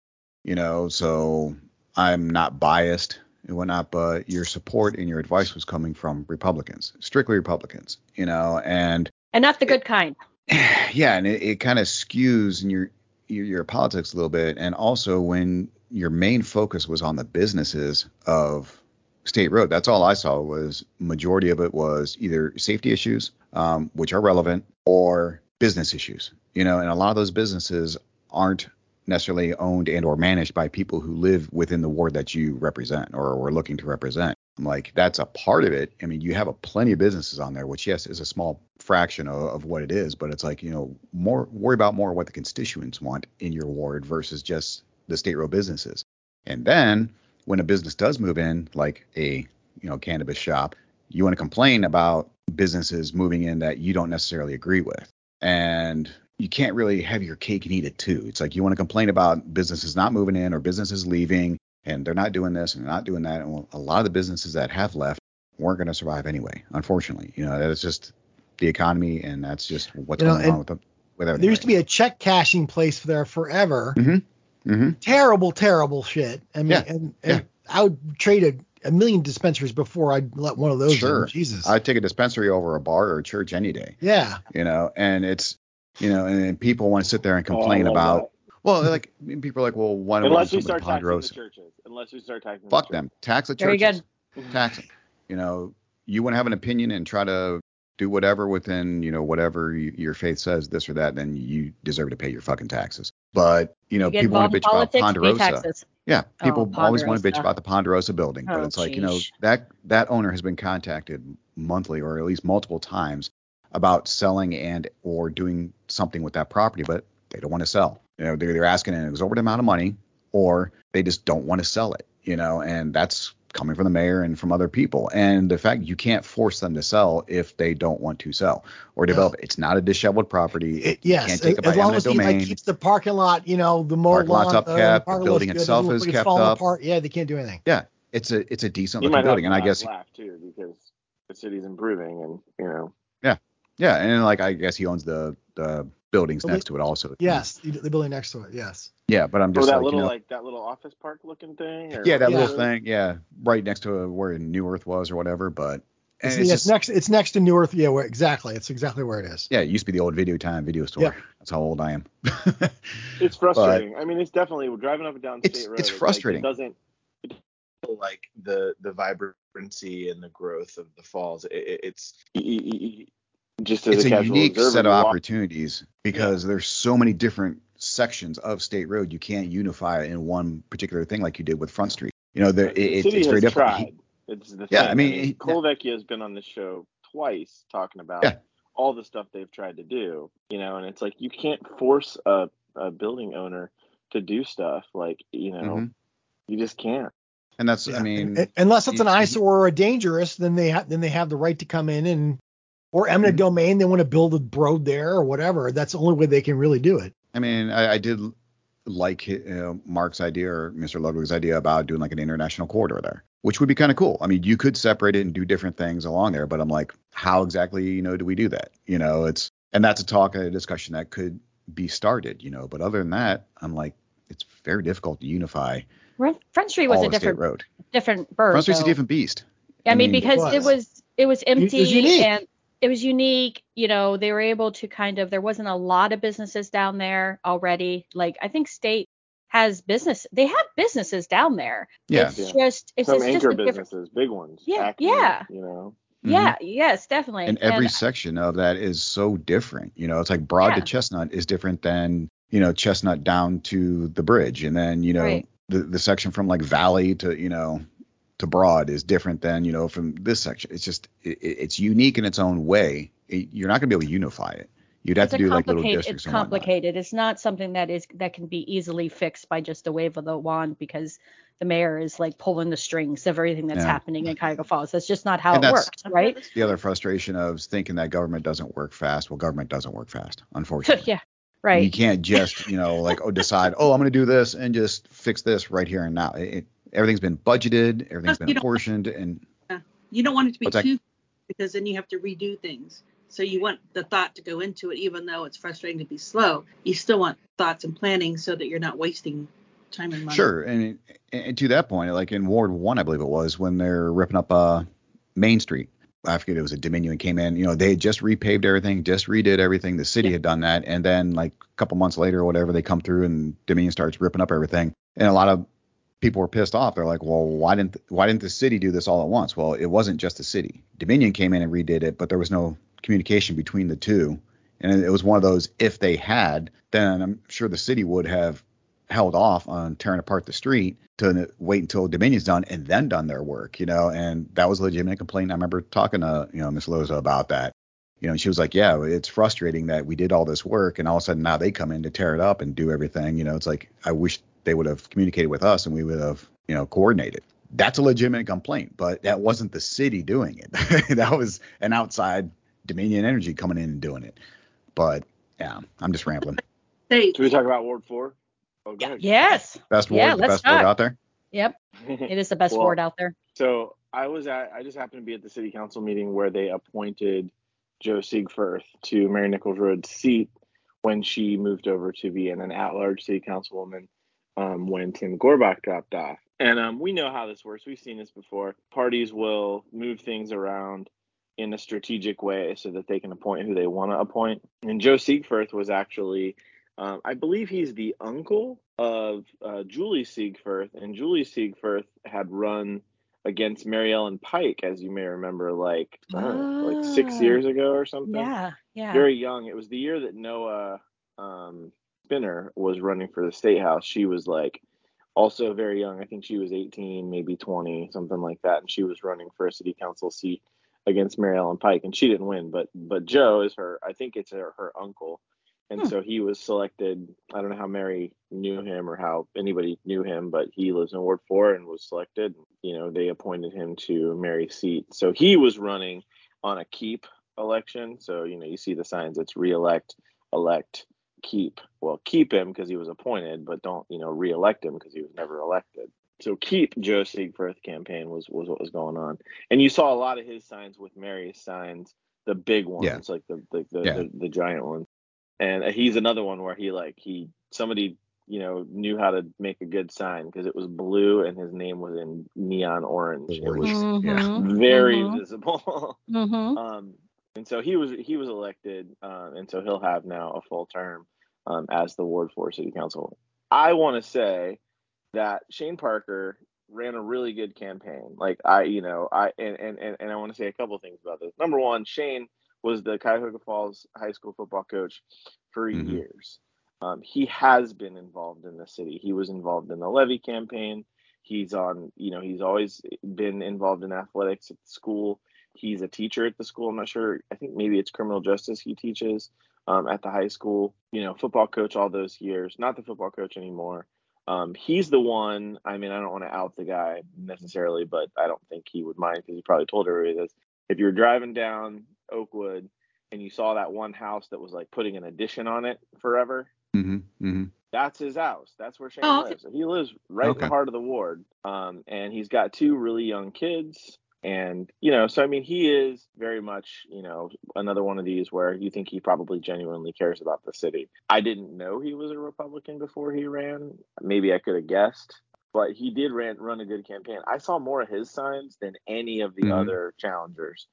you know, so I'm not biased and whatnot. But your support and your advice was coming from Republicans, strictly Republicans, you know, and And not the good kind. yeah, and it, it kind of skews in your, your your politics a little bit, and also when your main focus was on the businesses of State Road. That's all I saw was majority of it was either safety issues, um, which are relevant, or business issues. You know, and a lot of those businesses aren't necessarily owned and or managed by people who live within the ward that you represent or are looking to represent. I'm like, that's a part of it. I mean, you have a plenty of businesses on there, which yes is a small fraction of, of what it is, but it's like, you know, more worry about more what the constituents want in your ward versus just the state road businesses. And then when a business does move in, like a you know cannabis shop, you want to complain about businesses moving in that you don't necessarily agree with, and you can't really have your cake and eat it too. It's like you want to complain about businesses not moving in or businesses leaving, and they're not doing this and they're not doing that. And a lot of the businesses that have left weren't going to survive anyway. Unfortunately, you know that's just the economy, and that's just what's You know, going on with them. With everything There used to be a check cashing place there forever. now. Mhm. Terrible, terrible shit. I mean, Yeah, and, yeah. I would trade a, a million dispensaries before I'd let one of those Sure. in. Jesus. I'd take a dispensary over a bar or a church any day. yeah. you know, and it's, you know, and then people want to sit there and Oh, complain love about, well, like people are like, well, why don't we Unless do we start with taxing the Ponderosa? churches. Unless we start taxing. Fuck the them, tax the Very churches, churches. tax them. You know, you want to have an opinion and try to do whatever within, you know, whatever y- your faith says, this or that, then you deserve to pay your fucking taxes. But you know, You people want to bitch about politics, pay Ponderosa. taxes. Yeah, Oh, people always want to bitch about the Ponderosa building, but Oh, it's like you know that that owner has been contacted monthly or at least multiple times about selling and or doing something with that property, but they don't want to sell. You know, they're, they're asking an exorbitant amount of money, or they just don't want to sell it. You know, and that's coming from the mayor and from other people. And the fact you can't force them to sell if they don't want to sell or develop. it. It's not a disheveled property. It, yes. can't take as it as long as he like keeps the parking lot, you know, the mowed Parking lot's up uh, kept, the parking building itself it is looks like it's kept up. Apart. Yeah, they can't do anything. Yeah, it's a it's a decent You looking building, and I guess laugh too because the city's improving and you know. yeah, and like I guess he owns the the buildings Well, next to it also. Yes, the the building next to it. Yes. Yeah, but I'm Or just that like little you know, like that little office park looking thing. Or yeah, that Yeah. little thing, yeah, right next to uh where New Earth was or whatever. But and It's, it's yeah, just it's next. It's next to New Earth. Yeah, where, exactly. It's exactly where it is. yeah, it used to be the old Video Time video store. Yeah. That's how old I am. It's frustrating. I mean, it's definitely driving up and down It's- state road. it's like, frustrating. it doesn't. like the the vibrancy and the growth of the falls. It, it- it's y- y- y- Just as it's a, a casual unique observer, set of opportunities because there's so many different sections of State Road. You can't unify in one particular thing like you did with Front Street. You know, there, The it, city it's very has difficult. tried. It's the Yeah, thing. I mean, he- Colavecchio has been on the show twice talking about Yeah. all the stuff they've tried to do. You know, and it's like you can't force a, a building owner to do stuff. Like you know, Mhm. you just can't. And that's, Yeah. I mean, unless it's an you- you- eyesore or a dangerous, then they have then they have the right to come in and or eminent Mhm. domain. They want to build a road there or whatever. That's the only way they can really do it. I mean, I, I did like you know, Mark's idea or Mr. Ludwig's idea about doing like an international corridor there, which would be kind of cool. I mean, you could separate it and do different things along there, but I'm like, how exactly, you know, do we do that? You know, it's and that's a talk, and a discussion that could be started, you know. But other than that, I'm like, it's very difficult to unify Front Front Street was a different Road. different bird. Front Street's a different beast. I mean, because was. it was it was empty unique. and it was unique. You know, they were able to kind of there wasn't a lot of businesses down there already. Like I think state has business. They have businesses down there. Yeah. It's Yeah. just it's, Some it's anchor a different. businesses, big ones. Yeah, Acme, yeah. You know. Mhm. Yeah. Yes, definitely. and every And- section of that is so different. You know, it's like Broad to Chestnut is different than you know Chestnut down to the bridge, and then you know Right. the the section from like Valley to you know to Broad is different than you know from this section. It's just it, it- it's unique in its own way. It- you're not gonna be able to unify it. You'd have it's to do like little districts It's complicated. It's not something that is that can be easily fixed by just a wave of the wand because the mayor is like pulling the strings of everything that's Yeah. happening in Cuyahoga Falls. That's just not how And it works, right? The other frustration of thinking that government doesn't work fast. Well, government doesn't work fast, unfortunately. yeah. Right. You can't just, you know, like oh decide, oh I'm going to do this and just fix this right here and now. It- everything's been budgeted, everything's been apportioned, and You don't want it to be too because then you have to redo things. So you want the thought to go into it, even though it's frustrating to be slow. You still want thoughts and planning so that you're not wasting time and money. Sure, and, and to that point, like in Ward One, I believe it was when they're ripping up uh Main Street. I forget it was a Dominion came in. You know, they had just repaved everything, just redid everything. The city had done that, and then like a couple months later or whatever, they come through and Dominion starts ripping up everything, and a lot of people were pissed off. They're like, well, why didn't why didn't the city do this all at once? Well, it wasn't just the city. Dominion came in and redid it, but there was no communication between the two, and it was one of those. If they had, then I'm sure the city would have held off on tearing apart the street to wait until Dominion's done and then done their work, you know, and that was a legitimate complaint. I remember talking to, you know, Miss Loza about that. You know, she was like, Yeah, it's frustrating that we did all this work and all of a sudden now they come in to tear it up and do everything. You know, it's like I wish they would have communicated with us and we would have, you know, coordinated. That's a legitimate complaint, but that wasn't the city doing it. that was an outside Dominion Energy coming in and doing it. But yeah, I'm just rambling. Hey, Should we talk about Ward Four? Oh, go. Yes. Best ward, Yeah, the let's best ward talk. out there. Yep. It is the best Well, word out there. So I was at I just happened to be at the city council meeting where they appointed Joe Siegfirth to Mary Nichols Road's seat when she moved over to be an at-large city councilwoman um, when Tim Gorbach dropped off. And um, we know how this works. We've seen this before. Parties will move things around in a strategic way so that they can appoint who they want to appoint. And Joe Siegfirth was actually, um, I believe he's the uncle of uh, Julie Siegfirth, and Julie Siegfirth had run against Mary Ellen Pike, as you may remember, like know, like six Ah. years ago or something. Yeah. Yeah. Very young. It was the year that Noah um, Spinner was running for the state house. She was like also very young. I think she was 18, maybe 20, something like that, and she was running for a city council seat against Mary Ellen Pike, and she didn't win. But but Joe is her. I think it's her, her uncle, and Hmm. so he was selected. I don't know how Mary knew him or how anybody knew him, but he lives in Ward Four and was selected. You know, they appointed him to Mary's seat, so he was running on a keep election. So you know, you see the signs. It's reelect, elect, keep. Well, keep him because he was appointed, but don't you know reelect him because he was never elected. So keep Joe Siegfirth campaign was was what was going on, and you saw a lot of his signs with Mary's signs, the big ones, Yeah. like the the the, Yeah. the the giant ones. And he's another one where he like he somebody you know knew how to make a good sign because it was blue and his name was in neon orange. It was Mhm. Yeah. very Mhm. visible. Mhm. Um, and so he was he was elected, um, and so he'll have now a full term um, as the Ward Four City Council. I want to say that Shane Parker ran a really good campaign. Like I, you know, I and and and, and I want to say a couple things about this. Number one, Shane was the Cuyahoga Falls High School football coach for Mhm. years. Um, he has been involved in the city. He was involved in the levy campaign. He's on, you know, he's always been involved in athletics at the school. He's a teacher at the school. I'm not sure. I think maybe it's criminal justice he teaches um, at the high school. You know, football coach all those years. Not the football coach anymore. Um, he's the one. I mean, I don't want to out the guy necessarily, but I don't think he would mind because he probably told everybody this. If you're driving down Oakwood and you saw that one house that was like putting an addition on it forever, Mm-hmm. Mm-hmm. that's his house. That's where Shane Oh, lives. He lives right in the heart of the ward. Um, and he's got two really young kids. And, you know, so I mean, he is very much, you know, another one of these where you think he probably genuinely cares about the city. I didn't know he was a Republican before he ran. Maybe I could have guessed, but he did ran, run a good campaign. I saw more of his signs than any of the Mhm. other challengers.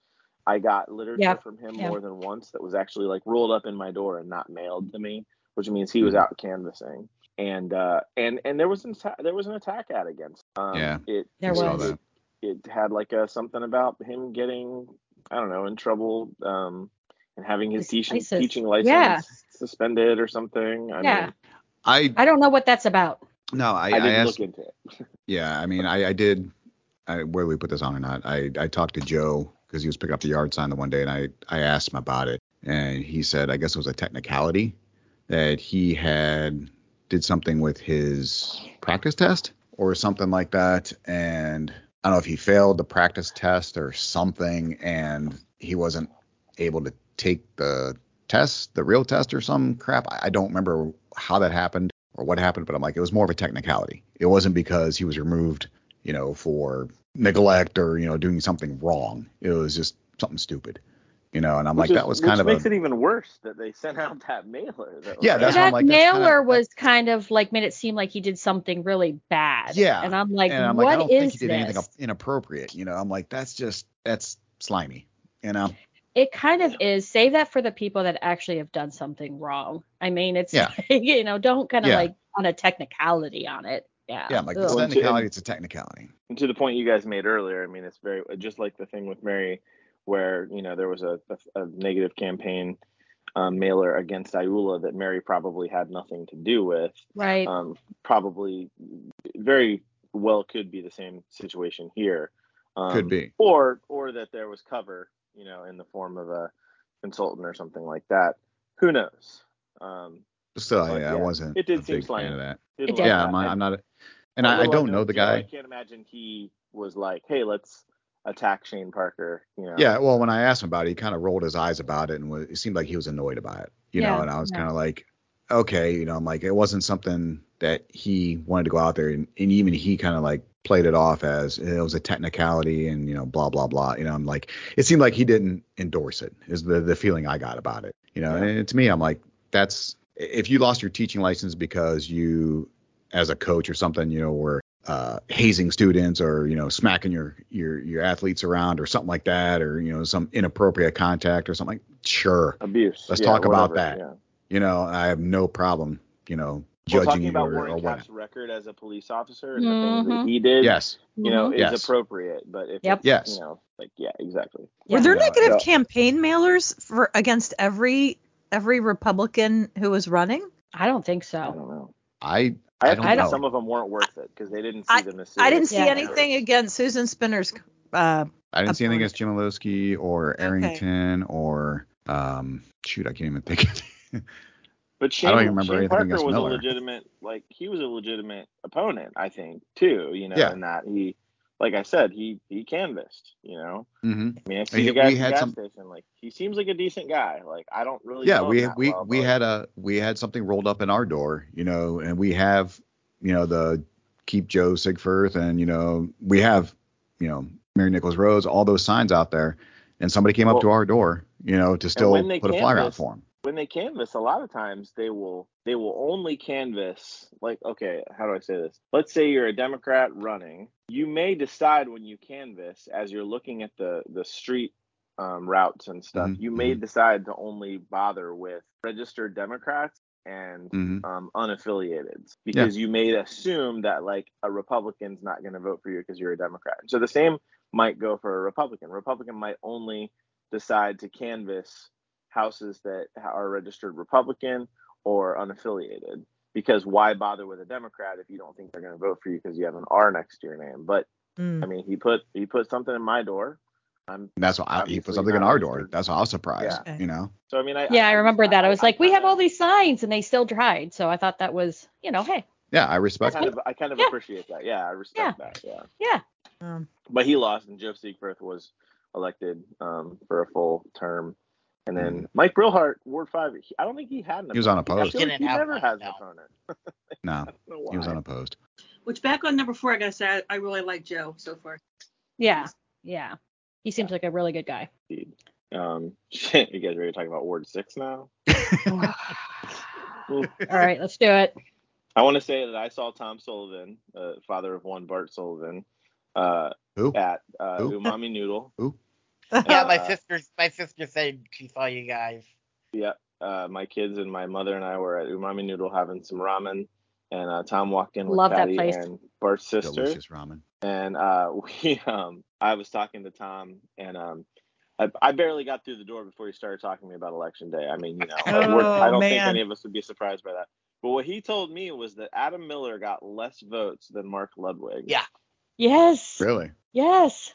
I got literature Yeah, from him yeah. more than once that was actually like rolled up in my door and not mailed to me, which means he was Mhm. out canvassing. And uh, and and there was an there was an attack ad against. Um, Yeah, it There I saw was. That. it had like a something about him getting I don't know in trouble um, and having his His teaching teaching license Yeah. suspended or something. I Yeah. mean, I I don't know what that's about. no, I, I, I, didn't asked. look into it. Yeah, I mean, I, I did. I, whether we put this on or not, I, I talked to Joe because he was picking up the yard sign the one day, and I, I asked him about it, and he said I guess it was a technicality that he had did something with his practice test or something like that, and I don't know if he failed the practice test or something, and he wasn't able to take the test, the real test or some crap. I, I don't remember how that happened or what happened, but I'm like, it was more of a technicality. It wasn't because he was removed, you know, for neglect or you know doing something wrong. It was just something stupid, you know. And I'm Which like, is- that was which kind of it makes a it even worse that they sent out that mailer. That Yeah, that's that like, that's kinda- mailer was kind of like made it seem like he did something really bad. Yeah, And I'm like, and I'm what like, I don't is think he did anything this? inappropriate. You know, I'm like, that's just that's slimy. You know. It kind of is. Save that for the people that actually have done something wrong. I mean, it's Yeah. like, you know, don't kind of Yeah. like on a technicality on it. Yeah. Yeah, I'm like, Ugh. it's a Well, and to- technicality. It's a technicality. And to the point you guys made earlier, I mean, it's very just like the thing with Mary, where you know there was a, a, a negative campaign um, mailer against Iula that Mary probably had nothing to do with. right. Um, probably very well could be the same situation here. Um, Could be. or or that there was cover, you know, in the form of a consultant or something like that. Who knows? Um, Still, But yeah, I wasn't it did a seem big slimy. of that. did It like did. Yeah, that. I'm, I- I'm not. And I, I don't know know the guy. I can't imagine he was like, "Hey, let's attack Shane Parker." You know? Yeah, well, when I asked him about it, he kind of rolled his eyes about it, and was, it seemed like he was annoyed about it. You know, and I was yeah. kind of like, okay, you know, I'm like, it wasn't something that he wanted to go out there, and, and even he kind of like played it off as it was a technicality, and you know, blah blah blah. You know, I'm like, it seemed like he didn't endorse it. Is the the feeling I got about it. You know, Yeah. and to me, I'm like, that's if you lost your teaching license because you, as a coach or something, you know, were uh, hazing students or you know smacking your your your athletes around or something like that or you know some inappropriate contact or something. like Sure, abuse. Let's Yeah, talk about that. Yeah. you know I have no problem you know Well, judging talking you about or, or Warren what. Capp's record as a police officer and the things that he did, Yes, you know, Mhm. is Yes. appropriate. But if Yep. it's, Yes. you know, like yeah, exactly. Were there No, negative no. campaign mailers for against every every Republican who was running? I don't think I so. don't know. I I I have to don't think know. some of them weren't worth it because they didn't see I- them as I didn't see Yeah. anything against Susan Spinner's. Uh, I didn't see anything against Jim Lowski or Arrington or um shoot I can't even think. of But Shane, don't even remember Shane anything Parker against was Miller. a legitimate, like he was a legitimate opponent, I think, too. You know, Yeah. in that he, like I said, he he canvassed. You know, hmm I mean, I see He- the guy at the gas some- station. Like he seems like a decent guy. Like I don't really. Yeah, we we well, we but- had a we had something rolled up in our door, you know, and we have you know the keep Joe Siegfirth and you know we have you know Mary Nichols Rose, all those signs out there, and somebody came up to our door, you know, to still put a flyer out for him. When they canvass a lot of times they will they will only canvass like okay how do i say this? Let's say you're a democrat running. You may decide when you canvass as you're looking at the the street um, routes and stuff Mhm, you may decide to only bother with registered democrats and hmm um, unaffiliated because you may assume that like a republican's not going to vote for you because you're a democrat. So the same might go for a republican. Republican might only decide to canvass houses that are registered republican or unaffiliated because why bother with a democrat if you don't think they're going to vote for you because you have an r next to your name but mm. i mean he put he put something in my door i'm that's why I, he put something in our door. registered. That's why I was surprised, Yeah. you know. so i mean i Yeah, I remember that. I was like, we have all these signs, and they still tried. So I thought that was, you know, hey, Yeah, I I respect kind it. of, I kind of Yeah. appreciate that. Yeah, I respect that. Yeah. yeah, Um, but he lost, and Joe Siegfirth was elected um, for a full term. And then Mhm. Mike Brillhart, Ward Five. He, I don't think he had an. He was opponent. unopposed. I feel like he never has an no. opponent. No, I don't know why. he was unopposed. Which back on number four, I gotta say, I, I really like Joe so far. yeah, yeah. He seems like a really good guy. Um, you guys ready to talk about Ward Six now? All right, let's do it. I want to say that I saw Tom Sullivan, uh, father of one Bart Sullivan, uh, Who? at uh, Who? Umami Noodle. Yeah, my sister my sister said she saw you guys. Yeah, uh, my kids and my mother and I were at Umami Noodle having some ramen, and uh, Tom walked in with Love that Patty place. and Bart's sister, Delicious ramen. and uh, we um, I was talking to Tom, and um, I, I barely got through the door before he started talking to me about election day. I mean, you know, Oh, I don't think any of us would be surprised by that. But what he told me was that Adam Miller got less votes than Mark Ludwig. Yeah. Yes, Really? yes.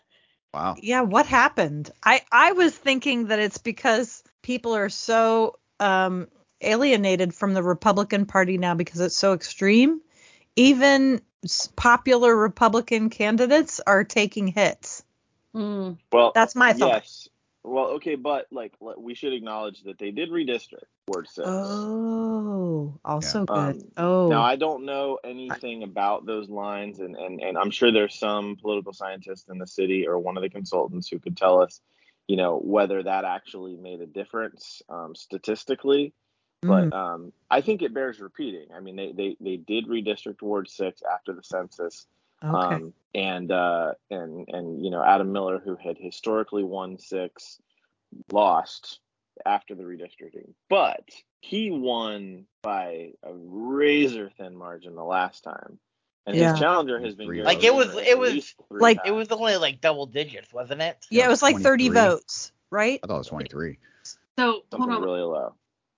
Wow. yeah, what happened? I I was thinking that it's because people are so um, alienated from the Republican Party now because it's so extreme. Even popular Republican candidates are taking hits. Mm. Well, That's my thought. Yes, well, okay, but like we should acknowledge that they did redistrict Ward Six. Oh, also Um, good. oh, Now I don't know anything about those lines, and, and and I'm sure there's some political scientist in the city or one of the consultants who could tell us, you know, whether that actually made a difference um, statistically. Mm. But um, I think it bears repeating. I mean, they they they did redistrict Ward Six after the census, okay. um, and uh, and and you know Adam Miller, who had historically won six, lost after the redistricting, but he won by a razor thin margin the last time, and Yeah. his challenger has been Three Like, it was- it was- least three like- It was only like double digits, wasn't it? yeah, it was like 30 votes, right? I thought it was 23. So hold on. really low.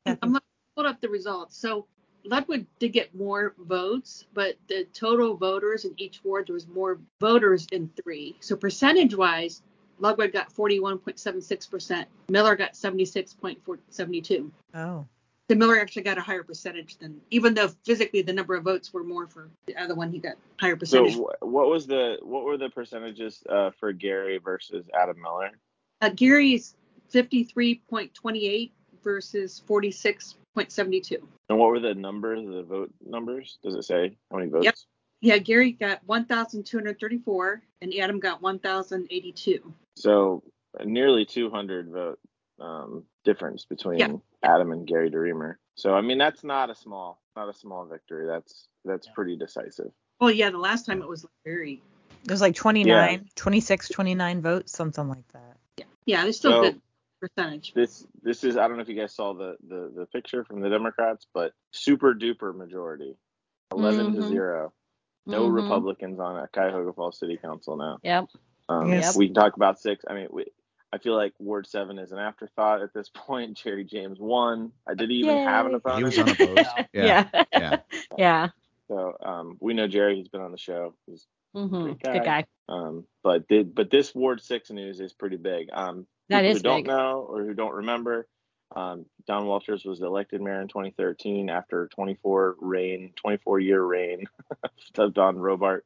I'm not pulled up the results. So Ludwig did get more votes, but the total voters in each ward there was more voters in three. So percentage wise, Ludwig got 41.76 percent. Miller got 76.72. Oh. So Miller actually got a higher percentage than, even though physically the number of votes were more for the other one, he got higher percentage. wh- what was the what were the percentages uh, for Gary versus Adam Miller? Uh, Gary's 53.28 versus 46.72. And what were the numbers, the vote numbers? Does it say how many votes? Yep. Yeah, Gary got 1,234 and Adam got 1,082. So nearly 200 vote um, difference between Yeah. Adam and Gary DeReamer. So I mean that's not a small, not a small victory. That's that's pretty decisive. Well, yeah, the last time it was very, It was like 29, 26, 29 votes, something like that. yeah, yeah, it's still So- good percentage. This this is I don't know if you guys saw the the, the picture from the Democrats, but super duper majority, 11 to Mhm. zero. No Mhm. Republicans on a Cuyahoga Falls City Council now. Yep. Um, Yes. We can talk about six. I mean, we, I feel like Ward seven is an afterthought at this point. Jerry James won. I did he even have an Yay. opponent. He was unopposed. Yeah. Yeah. Yeah. Yeah. So um, we know Jerry. He's been on the show. He's Mhm. Great guy. Good guy. Um, but did but this Ward six news is pretty big. Um, That people is who don't big. know or who don't remember, um, Don Walters was elected mayor in 2013 after 24 reign, 24 year reign of Don Robart.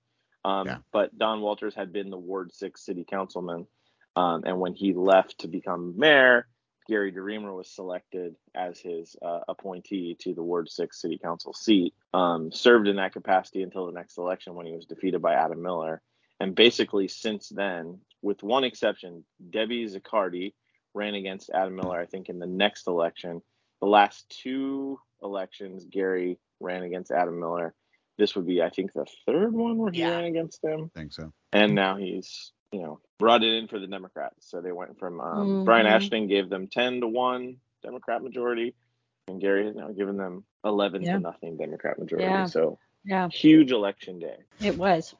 Um, Yeah. But Don Walters had been the Ward Six city councilman, um, and when he left to become mayor, Gary DeReamer was selected as his uh, appointee to the Ward Six city council seat. Um, served in that capacity until the next election when he was defeated by Adam Miller. And basically, since then, with one exception, Debbie Zaccardi ran against Adam Miller, I think, in the next election. The last two elections, Gary ran against Adam Miller. This would be, I think, the third one where he Yeah. ran against him. I think so. And now he's, you know, brought it in for the Democrats. So they went from um, Brian Mhm. Ashton gave them 10 to 1 Democrat majority, and Gary has now given them 11 Yeah. to nothing Democrat majority. Yeah. So Yeah. huge election day. It was.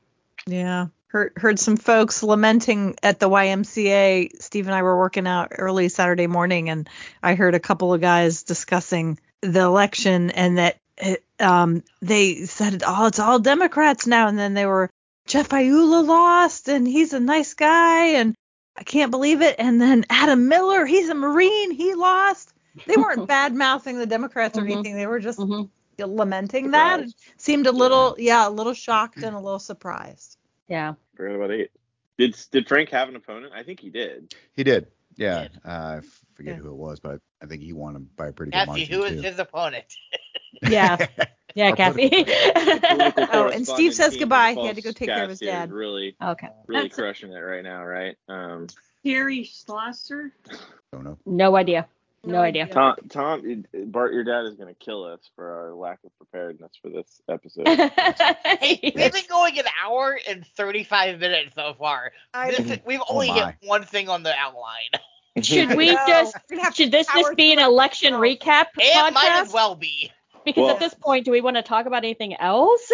Yeah. Heard heard some folks lamenting at the YMCA. Steve and I were working out early Saturday morning, and I heard a couple of guys discussing the election and that it, um, they said, "Oh, it's all Democrats now," and then they were Jeff Iula lost, and he's a nice guy, and I can't believe it. And then Adam Miller, he's a Marine, he lost. They weren't bad mouthing the Democrats or Mhm. anything. They were just Mhm. lamenting that. Surprised. Seemed a little, yeah, a little shocked and a little surprised. Yeah. Forgot about eight. Did did Frank have an opponent? I think he did. He did. Yeah. Did. Uh, I forget Yeah. who it was, but I think he won him by a pretty good Kathy, margin who is too. his opponent? Yeah. Yeah, Our Kathy. Oh, and Steve says goodbye. He had to go take care of his Cast here is dad. Really, okay. really That's- crushing it right now, right? Um, Terry Schlosser. Don't know. No idea. No idea. Tom, Tom, Bart, your dad is gonna kill us for our lack of preparedness for this episode. We've been going an hour and 35 minutes so far. This, we've only hit one thing on the outline. should we No, just we're gonna have to should this just be an election No. recap It might as well be. Because Well- at this point, do we want to talk about anything else?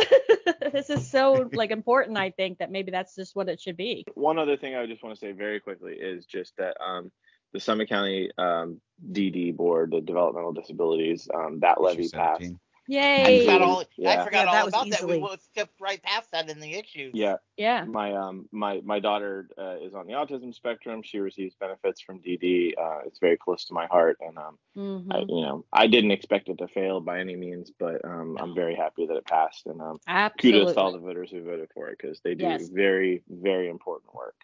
this is so like important, I think, that maybe that's just what it should be. One other thing I just want to say very quickly is just that um, the Summit County um, DD board, the developmental disabilities, um, that Issue levy passed. 17. I Yay! forgot all, I forgot Yeah, all that was about that. We skipped right past that in the issues. Yeah, Yeah. my um my my daughter uh, is on the autism spectrum. She receives benefits from DD. Uh, it's very close to my heart, and um, Mhm. I, you know, I didn't expect it to fail by any means, but um, I'm very happy that it passed, and um, Absolutely. kudos to all the voters who voted for it because they do Yes. very very important work.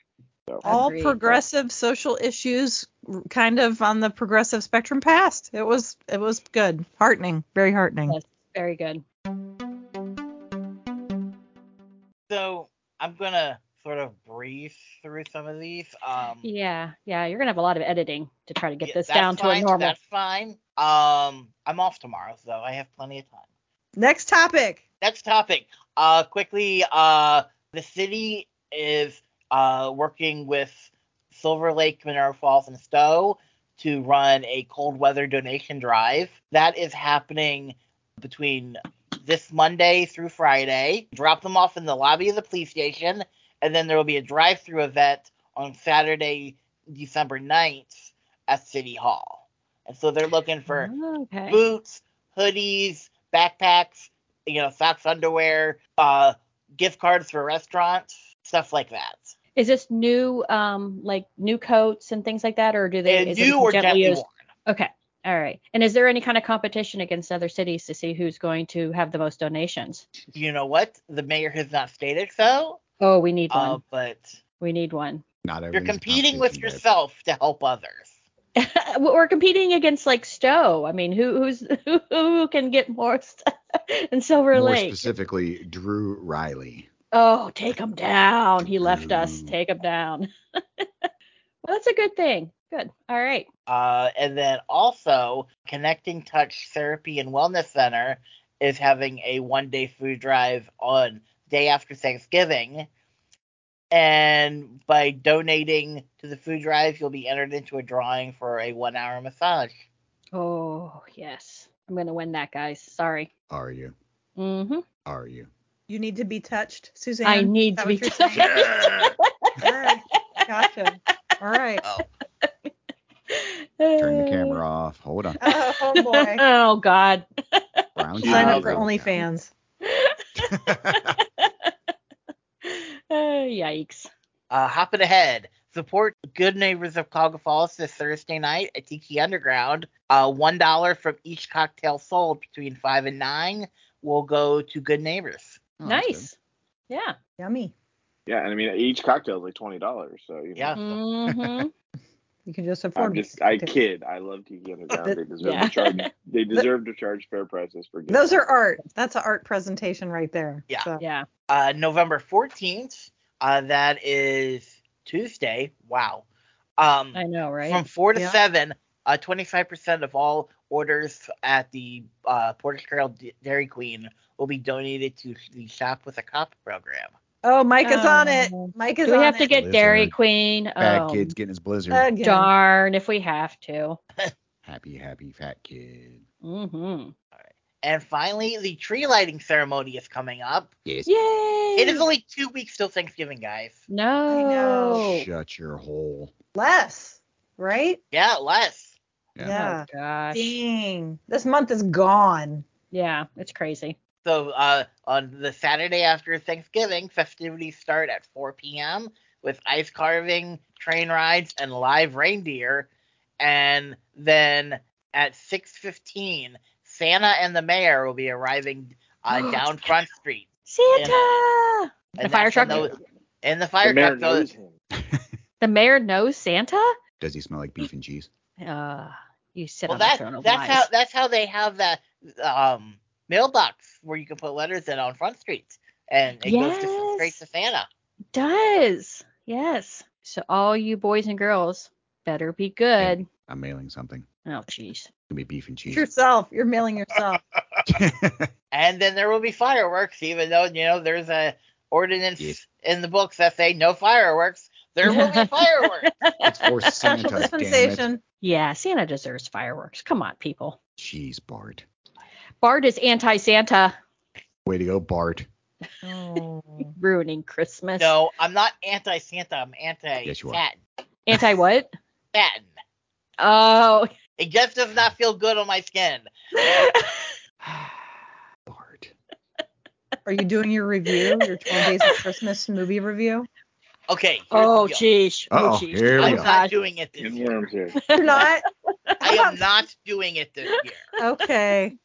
So All Agreed. progressive social issues kind of on the progressive spectrum passed. It was it was good, heartening, very heartening. Yes, very good. So I'm gonna sort of breeze through some of these. Um, Yeah, yeah. You're gonna have a lot of editing to try to get yeah, this that's down to a fine, normal. That's fine. Um, I'm off tomorrow, so I have plenty of time. Next topic. Next topic. Uh, quickly. Uh, the city is uh working with Silver Lake, Munroe Falls, and Stow to run a cold weather donation drive. That is happening between this Monday through Friday. Drop them off in the lobby of the police station, and then there will be a drive-through event on Saturday, December 9th at City Hall. And so they're looking for okay. boots, hoodies, backpacks, you know, socks, underwear, uh, gift cards for restaurants, stuff like that. Is this new, um, like new coats and things like that, or do they? And is it new or gently gently used? worn. Okay. All right. And is there any kind of competition against other cities to see who's going to have the most donations? You know what? The mayor has not stated so, Oh, we need one. uh, but we need one. Not you're competing with competition, babe. yourself to help others. We're competing against like Stow. I mean, who who's who, who can get more stuff in Silver More Lake? specifically, Drew Riley. Oh, take him down. He left us. Take him down. well, that's a good thing. Good. All right. Uh, and then also, Connecting Touch Therapy and Wellness Center is having a one day food drive on day after Thanksgiving. And by donating to the food drive, you'll be entered into a drawing for a one hour massage. Oh, yes. I'm going to win that, guys. Sorry. Are you? Mm-hmm. Are you? You need to be touched, Suzanne. I need to be touched. you're? All right. Gotcha. All right. Turn the camera off. Hold on. Oh, oh boy. oh, God. Brown Sign Uh, up for sugar. OnlyFans. Uh, yikes. Uh, hopping ahead, support Good Neighbors of Cuyahoga Falls this Thursday night at Tiki Underground. Uh, one dollar from each cocktail sold between five and nine will go to Good Neighbors. Oh, nice. Yeah. Yummy. Yeah, and I mean each cocktail is like twenty dollars. So you know, Yeah. Mm-hmm. You can just afford I'm just I kid. I love Tiki Underground. They deserve Yeah. to charge. They deserve to charge fair prices for. good Those are art. That's an art presentation right there. Yeah. So, Yeah. Uh, November fourteenth, uh, that is Tuesday. Wow. Um, I know, right? from four to Yeah. seven, uh, twenty-five percent of all orders at the uh, Portage Trail D- Dairy Queen will be donated to the Shop with a Cop program. Oh, Mike is on it. Oh. Mike is Do we on have to it. get Dairy Queen? Bad oh, kid's getting his blizzard. Again. darn if we have to. happy, happy fat kid. Mm-hmm. And finally, the tree lighting ceremony is coming up. Yes. Yay! It is only two weeks till Thanksgiving, guys. no. I know. Shut your hole. Less, right? Yeah, less. Yeah. Yeah. Oh gosh. Dang. This month is gone. Yeah, it's crazy. So uh, on the Saturday after Thanksgiving, festivities start at 4 p.m. with ice carving, train rides, and live reindeer. And then at 6:15, Santa and the mayor will be arriving uh, down Front Street. Santa. And The fire truck. those- In the fire The mayor truck, those, knows him. The mayor knows Santa. Does he smell like beef and cheese? Uh, you sit well, on the throne of that's lies. how that's how they have that um, mailbox where you can put letters in on Front streets, and it goes to, straight Yes. to Santa. does. Yes. So all you boys and girls better be good. I'm mailing something. Oh, jeez. It's gonna be beef and cheese. Yourself. You're mailing yourself. And then there will be fireworks, even though you know there's a ordinance Yes. in the books that say no fireworks. There will be fireworks. it's for Santa, damn it. Dispensation. Yeah, Santa deserves fireworks. Come on, people. Jeez, Bart. Bart is anti-Santa, Way to go, Bart. Oh. ruining Christmas. no, I'm not anti-Santa. I'm anti Yes, you are. satin. Anti what? Satin. Oh. It just does not feel good on my skin. Bart. Are you doing your review? Your 12 Days of Christmas movie review? Okay. here's oh, the jeez. Oh, Uh-oh, jeez. here we I'm go. not doing it this year. worms here. You're not? I am not doing it this year. Okay.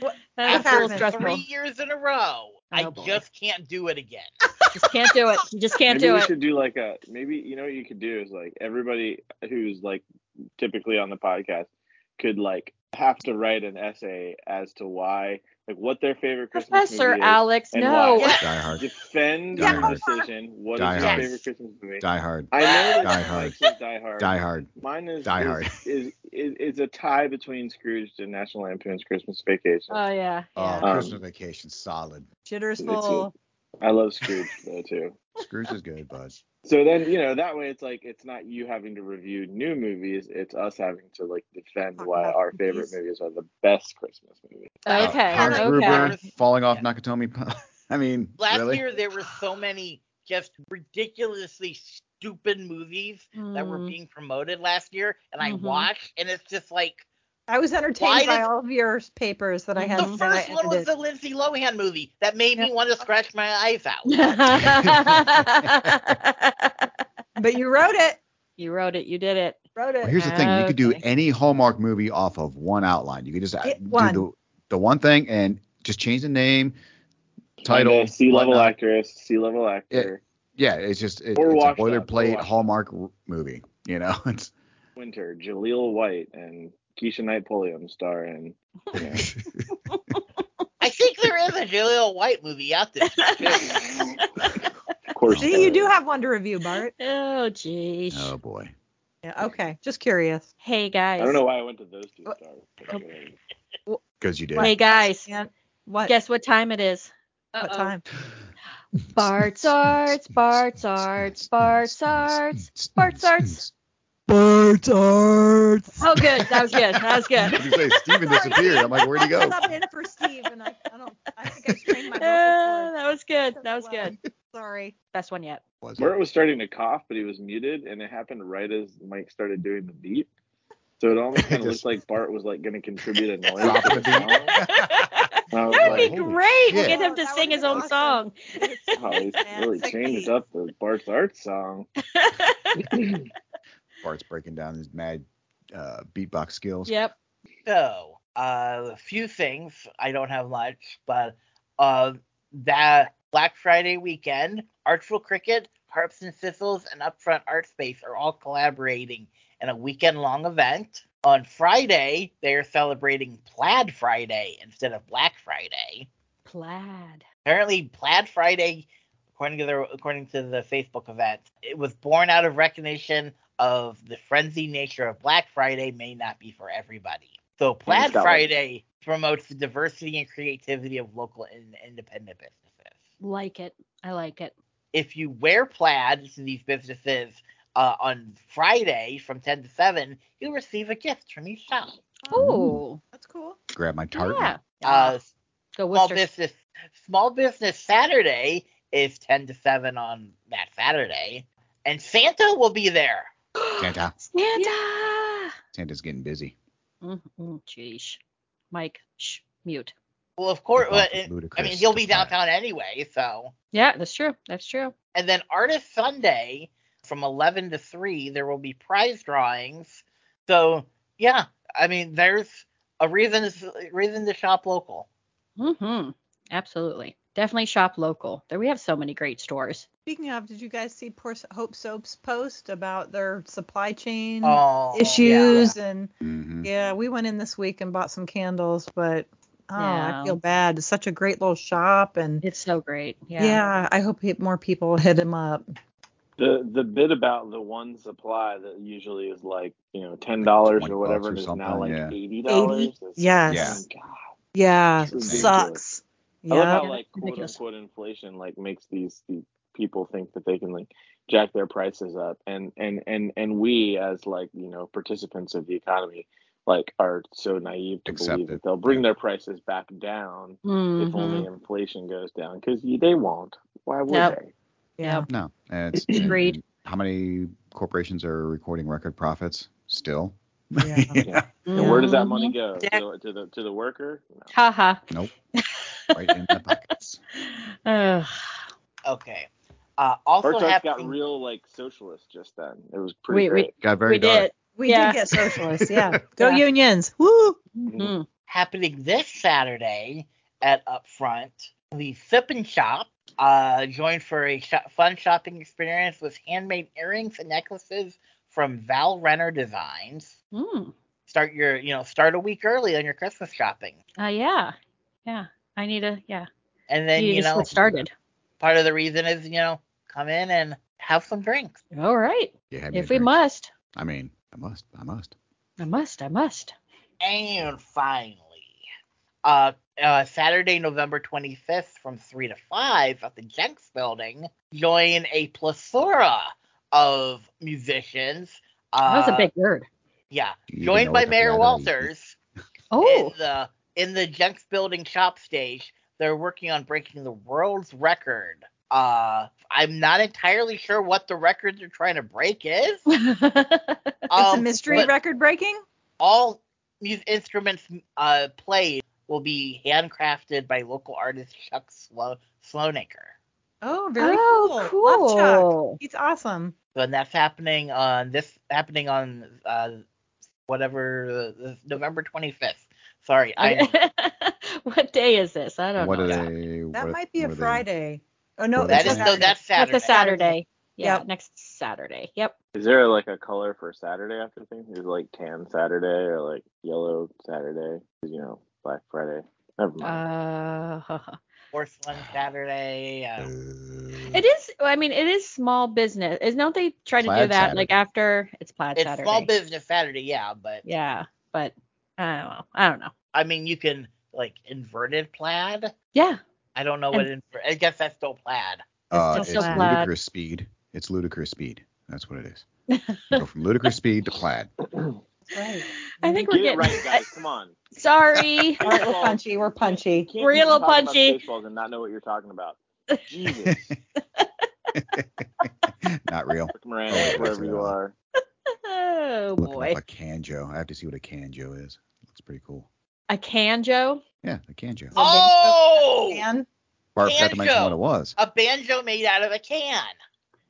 What? That's After a stressful. three years in a row, oh, I Oh, boy. just can't do it again. Just can't do it. You just can't maybe do we it. should do like a maybe you know what you could do is like everybody who's like typically on the podcast could like have to write an essay as to why like what their favorite Christmas Professor movie is Alex, and no. why. Die Hard. defend Die your Hard. decision. What is Die your Hard. favorite Christmas movie? Die Hard. I know that Die Hard. Die Hard. Die Hard. Mine is Die is, Hard. Is, is is a tie between Scrooge and National Lampoon's Christmas Vacation. Oh yeah. Oh, yeah. Um, Christmas Vacation, solid. Jitters full. I love Scrooge though too. Scrooge is good, bud. So then you know that way it's like it's not you having to review new movies, it's us having to like defend why our favorite movies. movies are the best Christmas movies. Okay. Hans okay. Gruber falling off Yeah. Nakatomi. I mean, Last really? year there were so many just ridiculously stupid movies that were Mm. being promoted last year, and I Mhm. watched, and it's just like I was entertained Why by all of your papers that I had. the first one was the Lindsay Lohan movie that made me want to scratch my eyes out. But you wrote it. you wrote it. You did it. Wrote it. Well, here's the thing: you could do any Hallmark movie off of one outline. You could just uh, It- do one. the the one thing and just change the name, title, C level whatnot. actress, C level actor, Yeah, it's just it, it's a washed up, or boilerplate. Hallmark movie. You know, it's Winter, Jaleel White, and Keisha Knight Pulliam star in. You know, I think there is a Jaleel White movie out there. of course. See, there you do have one to review, Bart. Oh jeez. oh boy. Yeah. Okay. Just curious. Hey guys. I don't know why I went to those two stars. Because you did. Hey guys. And what? Guess what time it is? What time? Bart's Arts, Bart's Arts, Bart's Arts, Bart's Arts. Bart's Arts. Oh, good. That was good. That was What did good. you say? Stephen disappeared. I'm like, where'd he go? I subbed in for Steve, and I, I don't. I think I strained my Uh, vocal that was good. That was good. Sorry. Best one yet. Was it? Bart was starting to cough, but he was muted, and it happened right as Mike started doing the beat. So it almost kind of Just- looked like Bart was like going to contribute a noise. Dropping the the song. That would be like, holy great. We'll shit. get him to Oh, sing his been own song. oh, he's really sick changed up the Bart's Art song. Bart's breaking down his mad uh, beatbox skills. Yep. So, uh, a few things. I don't have much, but uh, that Black Friday weekend, Artful Cricket, Harps and Sizzles, and Upfront Art Space are all collaborating in a weekend-long event. On Friday, they are celebrating Plaid Friday instead of Black Friday. Plaid. Apparently, Plaid Friday, according to the according to the Facebook event, it was born out of recognition of the frenzied nature of Black Friday may not be for everybody. So Plaid Scotland. Friday promotes the diversity and creativity of local and independent businesses. Like it. I like it. If you wear plaid to these businesses uh, on Friday from 10 to 7, you'll receive a gift from each shop. Oh. That's cool. Grab my tart. Yeah. Uh, Go small business small business Saturday is 10 to 7 on that Saturday, and Santa will be there. Santa. Santa. Santa's getting busy. Mm-hmm. Jeez. Mike, shh, mute. Well, of course, well, it- I mean he'll be Plaid. downtown anyway, so. Yeah, that's true. That's true. And then Artist Sunday from 11 to 3, there will be prize drawings. So yeah, I mean there's a reason to, reason to shop local. Mm-hmm. Absolutely. Definitely shop local. There we have so many great stores. Speaking of, did you guys see Poor Hope Soap's post about their supply chain Oh, issues and hmm yeah, we went in this week and bought some candles, but oh, Yeah. I feel bad. It's such a great little shop and It's so great. Yeah. yeah, I hope more people hit him up. The the bit about the one supply that usually is like you know ten dollars 20 or whatever or is now something, like yeah. eighty dollars. Yes. Yeah. God. Yeah, It's ridiculous. Sucks. I love Yeah. how like quote unquote inflation like makes these, these people think that they can like jack their prices up and and and and we as like you know participants of the economy like are so naive to Accept believe it. that they'll bring their prices back down if Mhm. only inflation goes down because they won't. Why would Nope. they? Yeah. No. And it's, Agreed. and how many corporations are recording record profits still? Yeah. Yeah. And where does that Mhm. money go? Yeah. To, the, to the to the worker? No. Ha ha. Nope. Right in the pockets. Okay. Uh, also Bart's got real like socialist just then. It was pretty We- we- Got very we dark. did. We Yeah. did get socialists. Yeah. Go Yeah. unions. Woo! Mhm. happening this Saturday at Upfront. The Sip and Shop uh, joined for a sho- fun shopping experience with handmade earrings and necklaces from Val Renner Designs. Hmm. Start your, you know, start a week early on your Christmas shopping. Uh, yeah. Yeah. I need a yeah. And then, you you know, get started. part of the reason is, you know, come in and have some drinks. All right. Yeah, had me a If we drink. must. I mean, I must. I must. I must. I must. And finally, uh, uh, Saturday, November 25th from 3 to 5 at the Jenks building, join a plethora of musicians. Uh, That was a big word. Yeah, you joined by Mayor Walters Oh. in the in the Jenks building shop stage. They're working on breaking the world's record. Uh, I'm not entirely sure what the record they're trying to break is. It's a Um, mystery record breaking. All these instruments uh, played will be handcrafted by local artist Chuck Slow Sloanaker. Oh, very oh, cool. Love Chuck. cool. He's awesome. So and that's happening on this happening on uh, whatever uh, November 25th. Sorry, I what day is this? I don't What know. they? That what- might be a what are they- Friday. Oh no, What that it's is a no that's Saturday. That's a Saturday. Yeah, Yep. next Saturday. Yep. Is there like a color for Saturday after things? Is it like tan Saturday or like yellow Saturday? You know, Black Friday. Never mind. Uh, Porcelain Saturday. Uh, Uh, it is. I mean, it is small business. Is don't they try to do that Saturday. like after it's plaid it's Saturday? small business Saturday, yeah, but Yeah, but I don't know. I don't know. I mean you can like inverted plaid. Yeah. I don't know what inver- I guess that's still plaid. uh, still it's so plaid. ludicrous speed. It's ludicrous speed. That's what it is. You go from ludicrous speed to plaid. Right. I think we're Get it getting. right, guys. Come on. Sorry. All right, we're punchy. We're punchy. We're a little punchy. Spaceballs and not know what you're talking about. Jesus. Not real. Rick Moranis, Oh, wherever you are. oh Looking boy. up a canjo. I have to see what a canjo is. Looks pretty cool. A canjo. Yeah, a canjo. Oh, And Bart forgot to mention Canjo. what it was. a banjo made out of a can.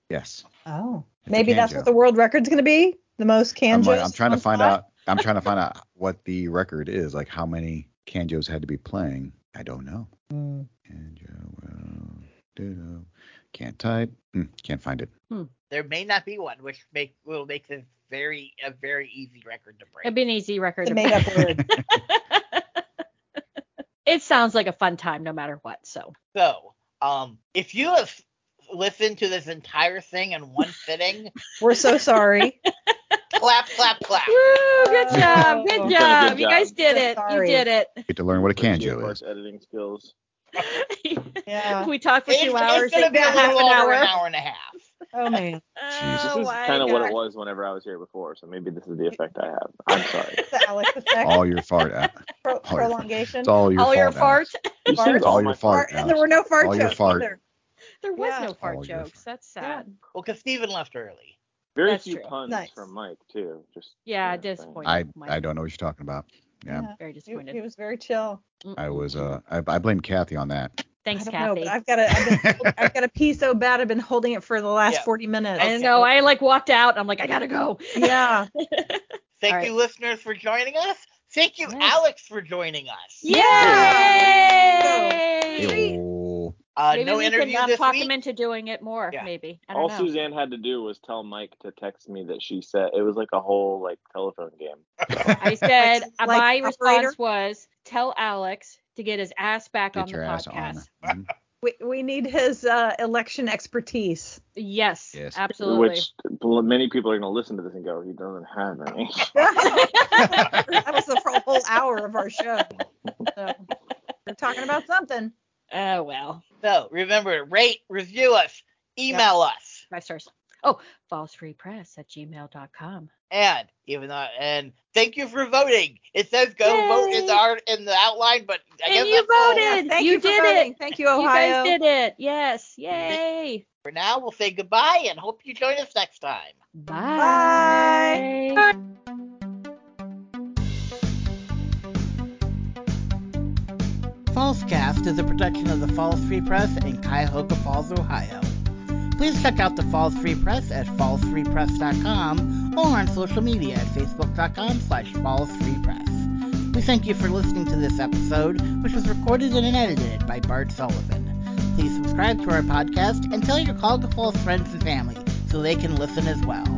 Yes. oh, It's maybe that's what the world record's gonna be. The most I'm, canjos. like, I'm trying to find spot? out. I'm trying to find out what the record is. Like how many canjos had to be playing. I don't know. Hmm. Canjo. Well. Can't type. Hmm, can't find it. There may not be one, which make will make this very a very easy record to break. It'd be an easy record. It's a to made up word. it sounds like a fun time no matter what. So. So, um, if you have listened to this entire thing in one sitting, We're so sorry. clap, clap, clap. Woo! Good job. Oh, Good good job. You job. guys did So it. You did it. Get to learn what a Appreciate canjo is. editing skills. Yeah. we talked for It's, two it's hours. gonna and be a half little an over hour. an hour and a half. Oh man. Jesus. This Oh is my kind of what it was whenever I was here before, so maybe this is the effect I have. I'm sorry. The Alex effect. All your fart. Al. Pro- all your- prolongation. It's all your All fault. your Alex. farts. You Fart. It's all all your my fart. and there were no fart All your jokes fart. either. There was Yeah. no fart All your jokes. That's sad. Well, because Stephen left early. Very That's few true. puns Nice. from Mike too. Just Yeah, you know, saying. disappointing. I Mike. I don't know what you're talking about. Yeah, Very He, disappointed. he was very chill. I was. Uh, I, I blame Kathy on that. Thanks, I don't know, Kathy. but I've got to. I've, been, I've got to pee so bad. I've been holding it for the last Yeah. 40 minutes. I know. I like walked out. I'm like, I gotta go. Yeah. Thank All you, listeners, for joining us. Thank you, Yes. Alex, for joining us. Yay! Ew. Uh, Maybe no we interview can um, talk week. him into doing it more. Yeah. Maybe. I don't All know. Suzanne had to do was tell Mike to text me that she said it was like a whole like telephone game. I said uh, like my operator? response was tell Alex to get his ass back on Get the your ass podcast. on. Mhm. We, we need his uh, election expertise. Yes, Yes. absolutely. Which bl- many people are going to listen to this and go, he doesn't have any. that was the whole hour of our show. So, we're talking about something. oh well, So remember, rate, review us, email us, five stars. Oh, fallsfreepress at gmail.com. and even though, and thank you for voting. It says go vote in the art in the outline, but I guess And you that's all. voted. Thank you, you, for did voting. it. Thank you, Ohio. You guys did it. Yes. Yay. For now, we'll say goodbye and hope you join us next time. Bye. Fallscast is a production of the Falls Free Press in Cuyahoga Falls, Ohio. Please check out the Falls Free Press at fallsfreepress.com or on social media at facebook.com slash fallsfreepress. We thank you for listening to this episode, which was recorded and edited by Bart Sullivan. Please subscribe to our podcast and tell your Cuyahoga Falls friends and family so they can listen as well.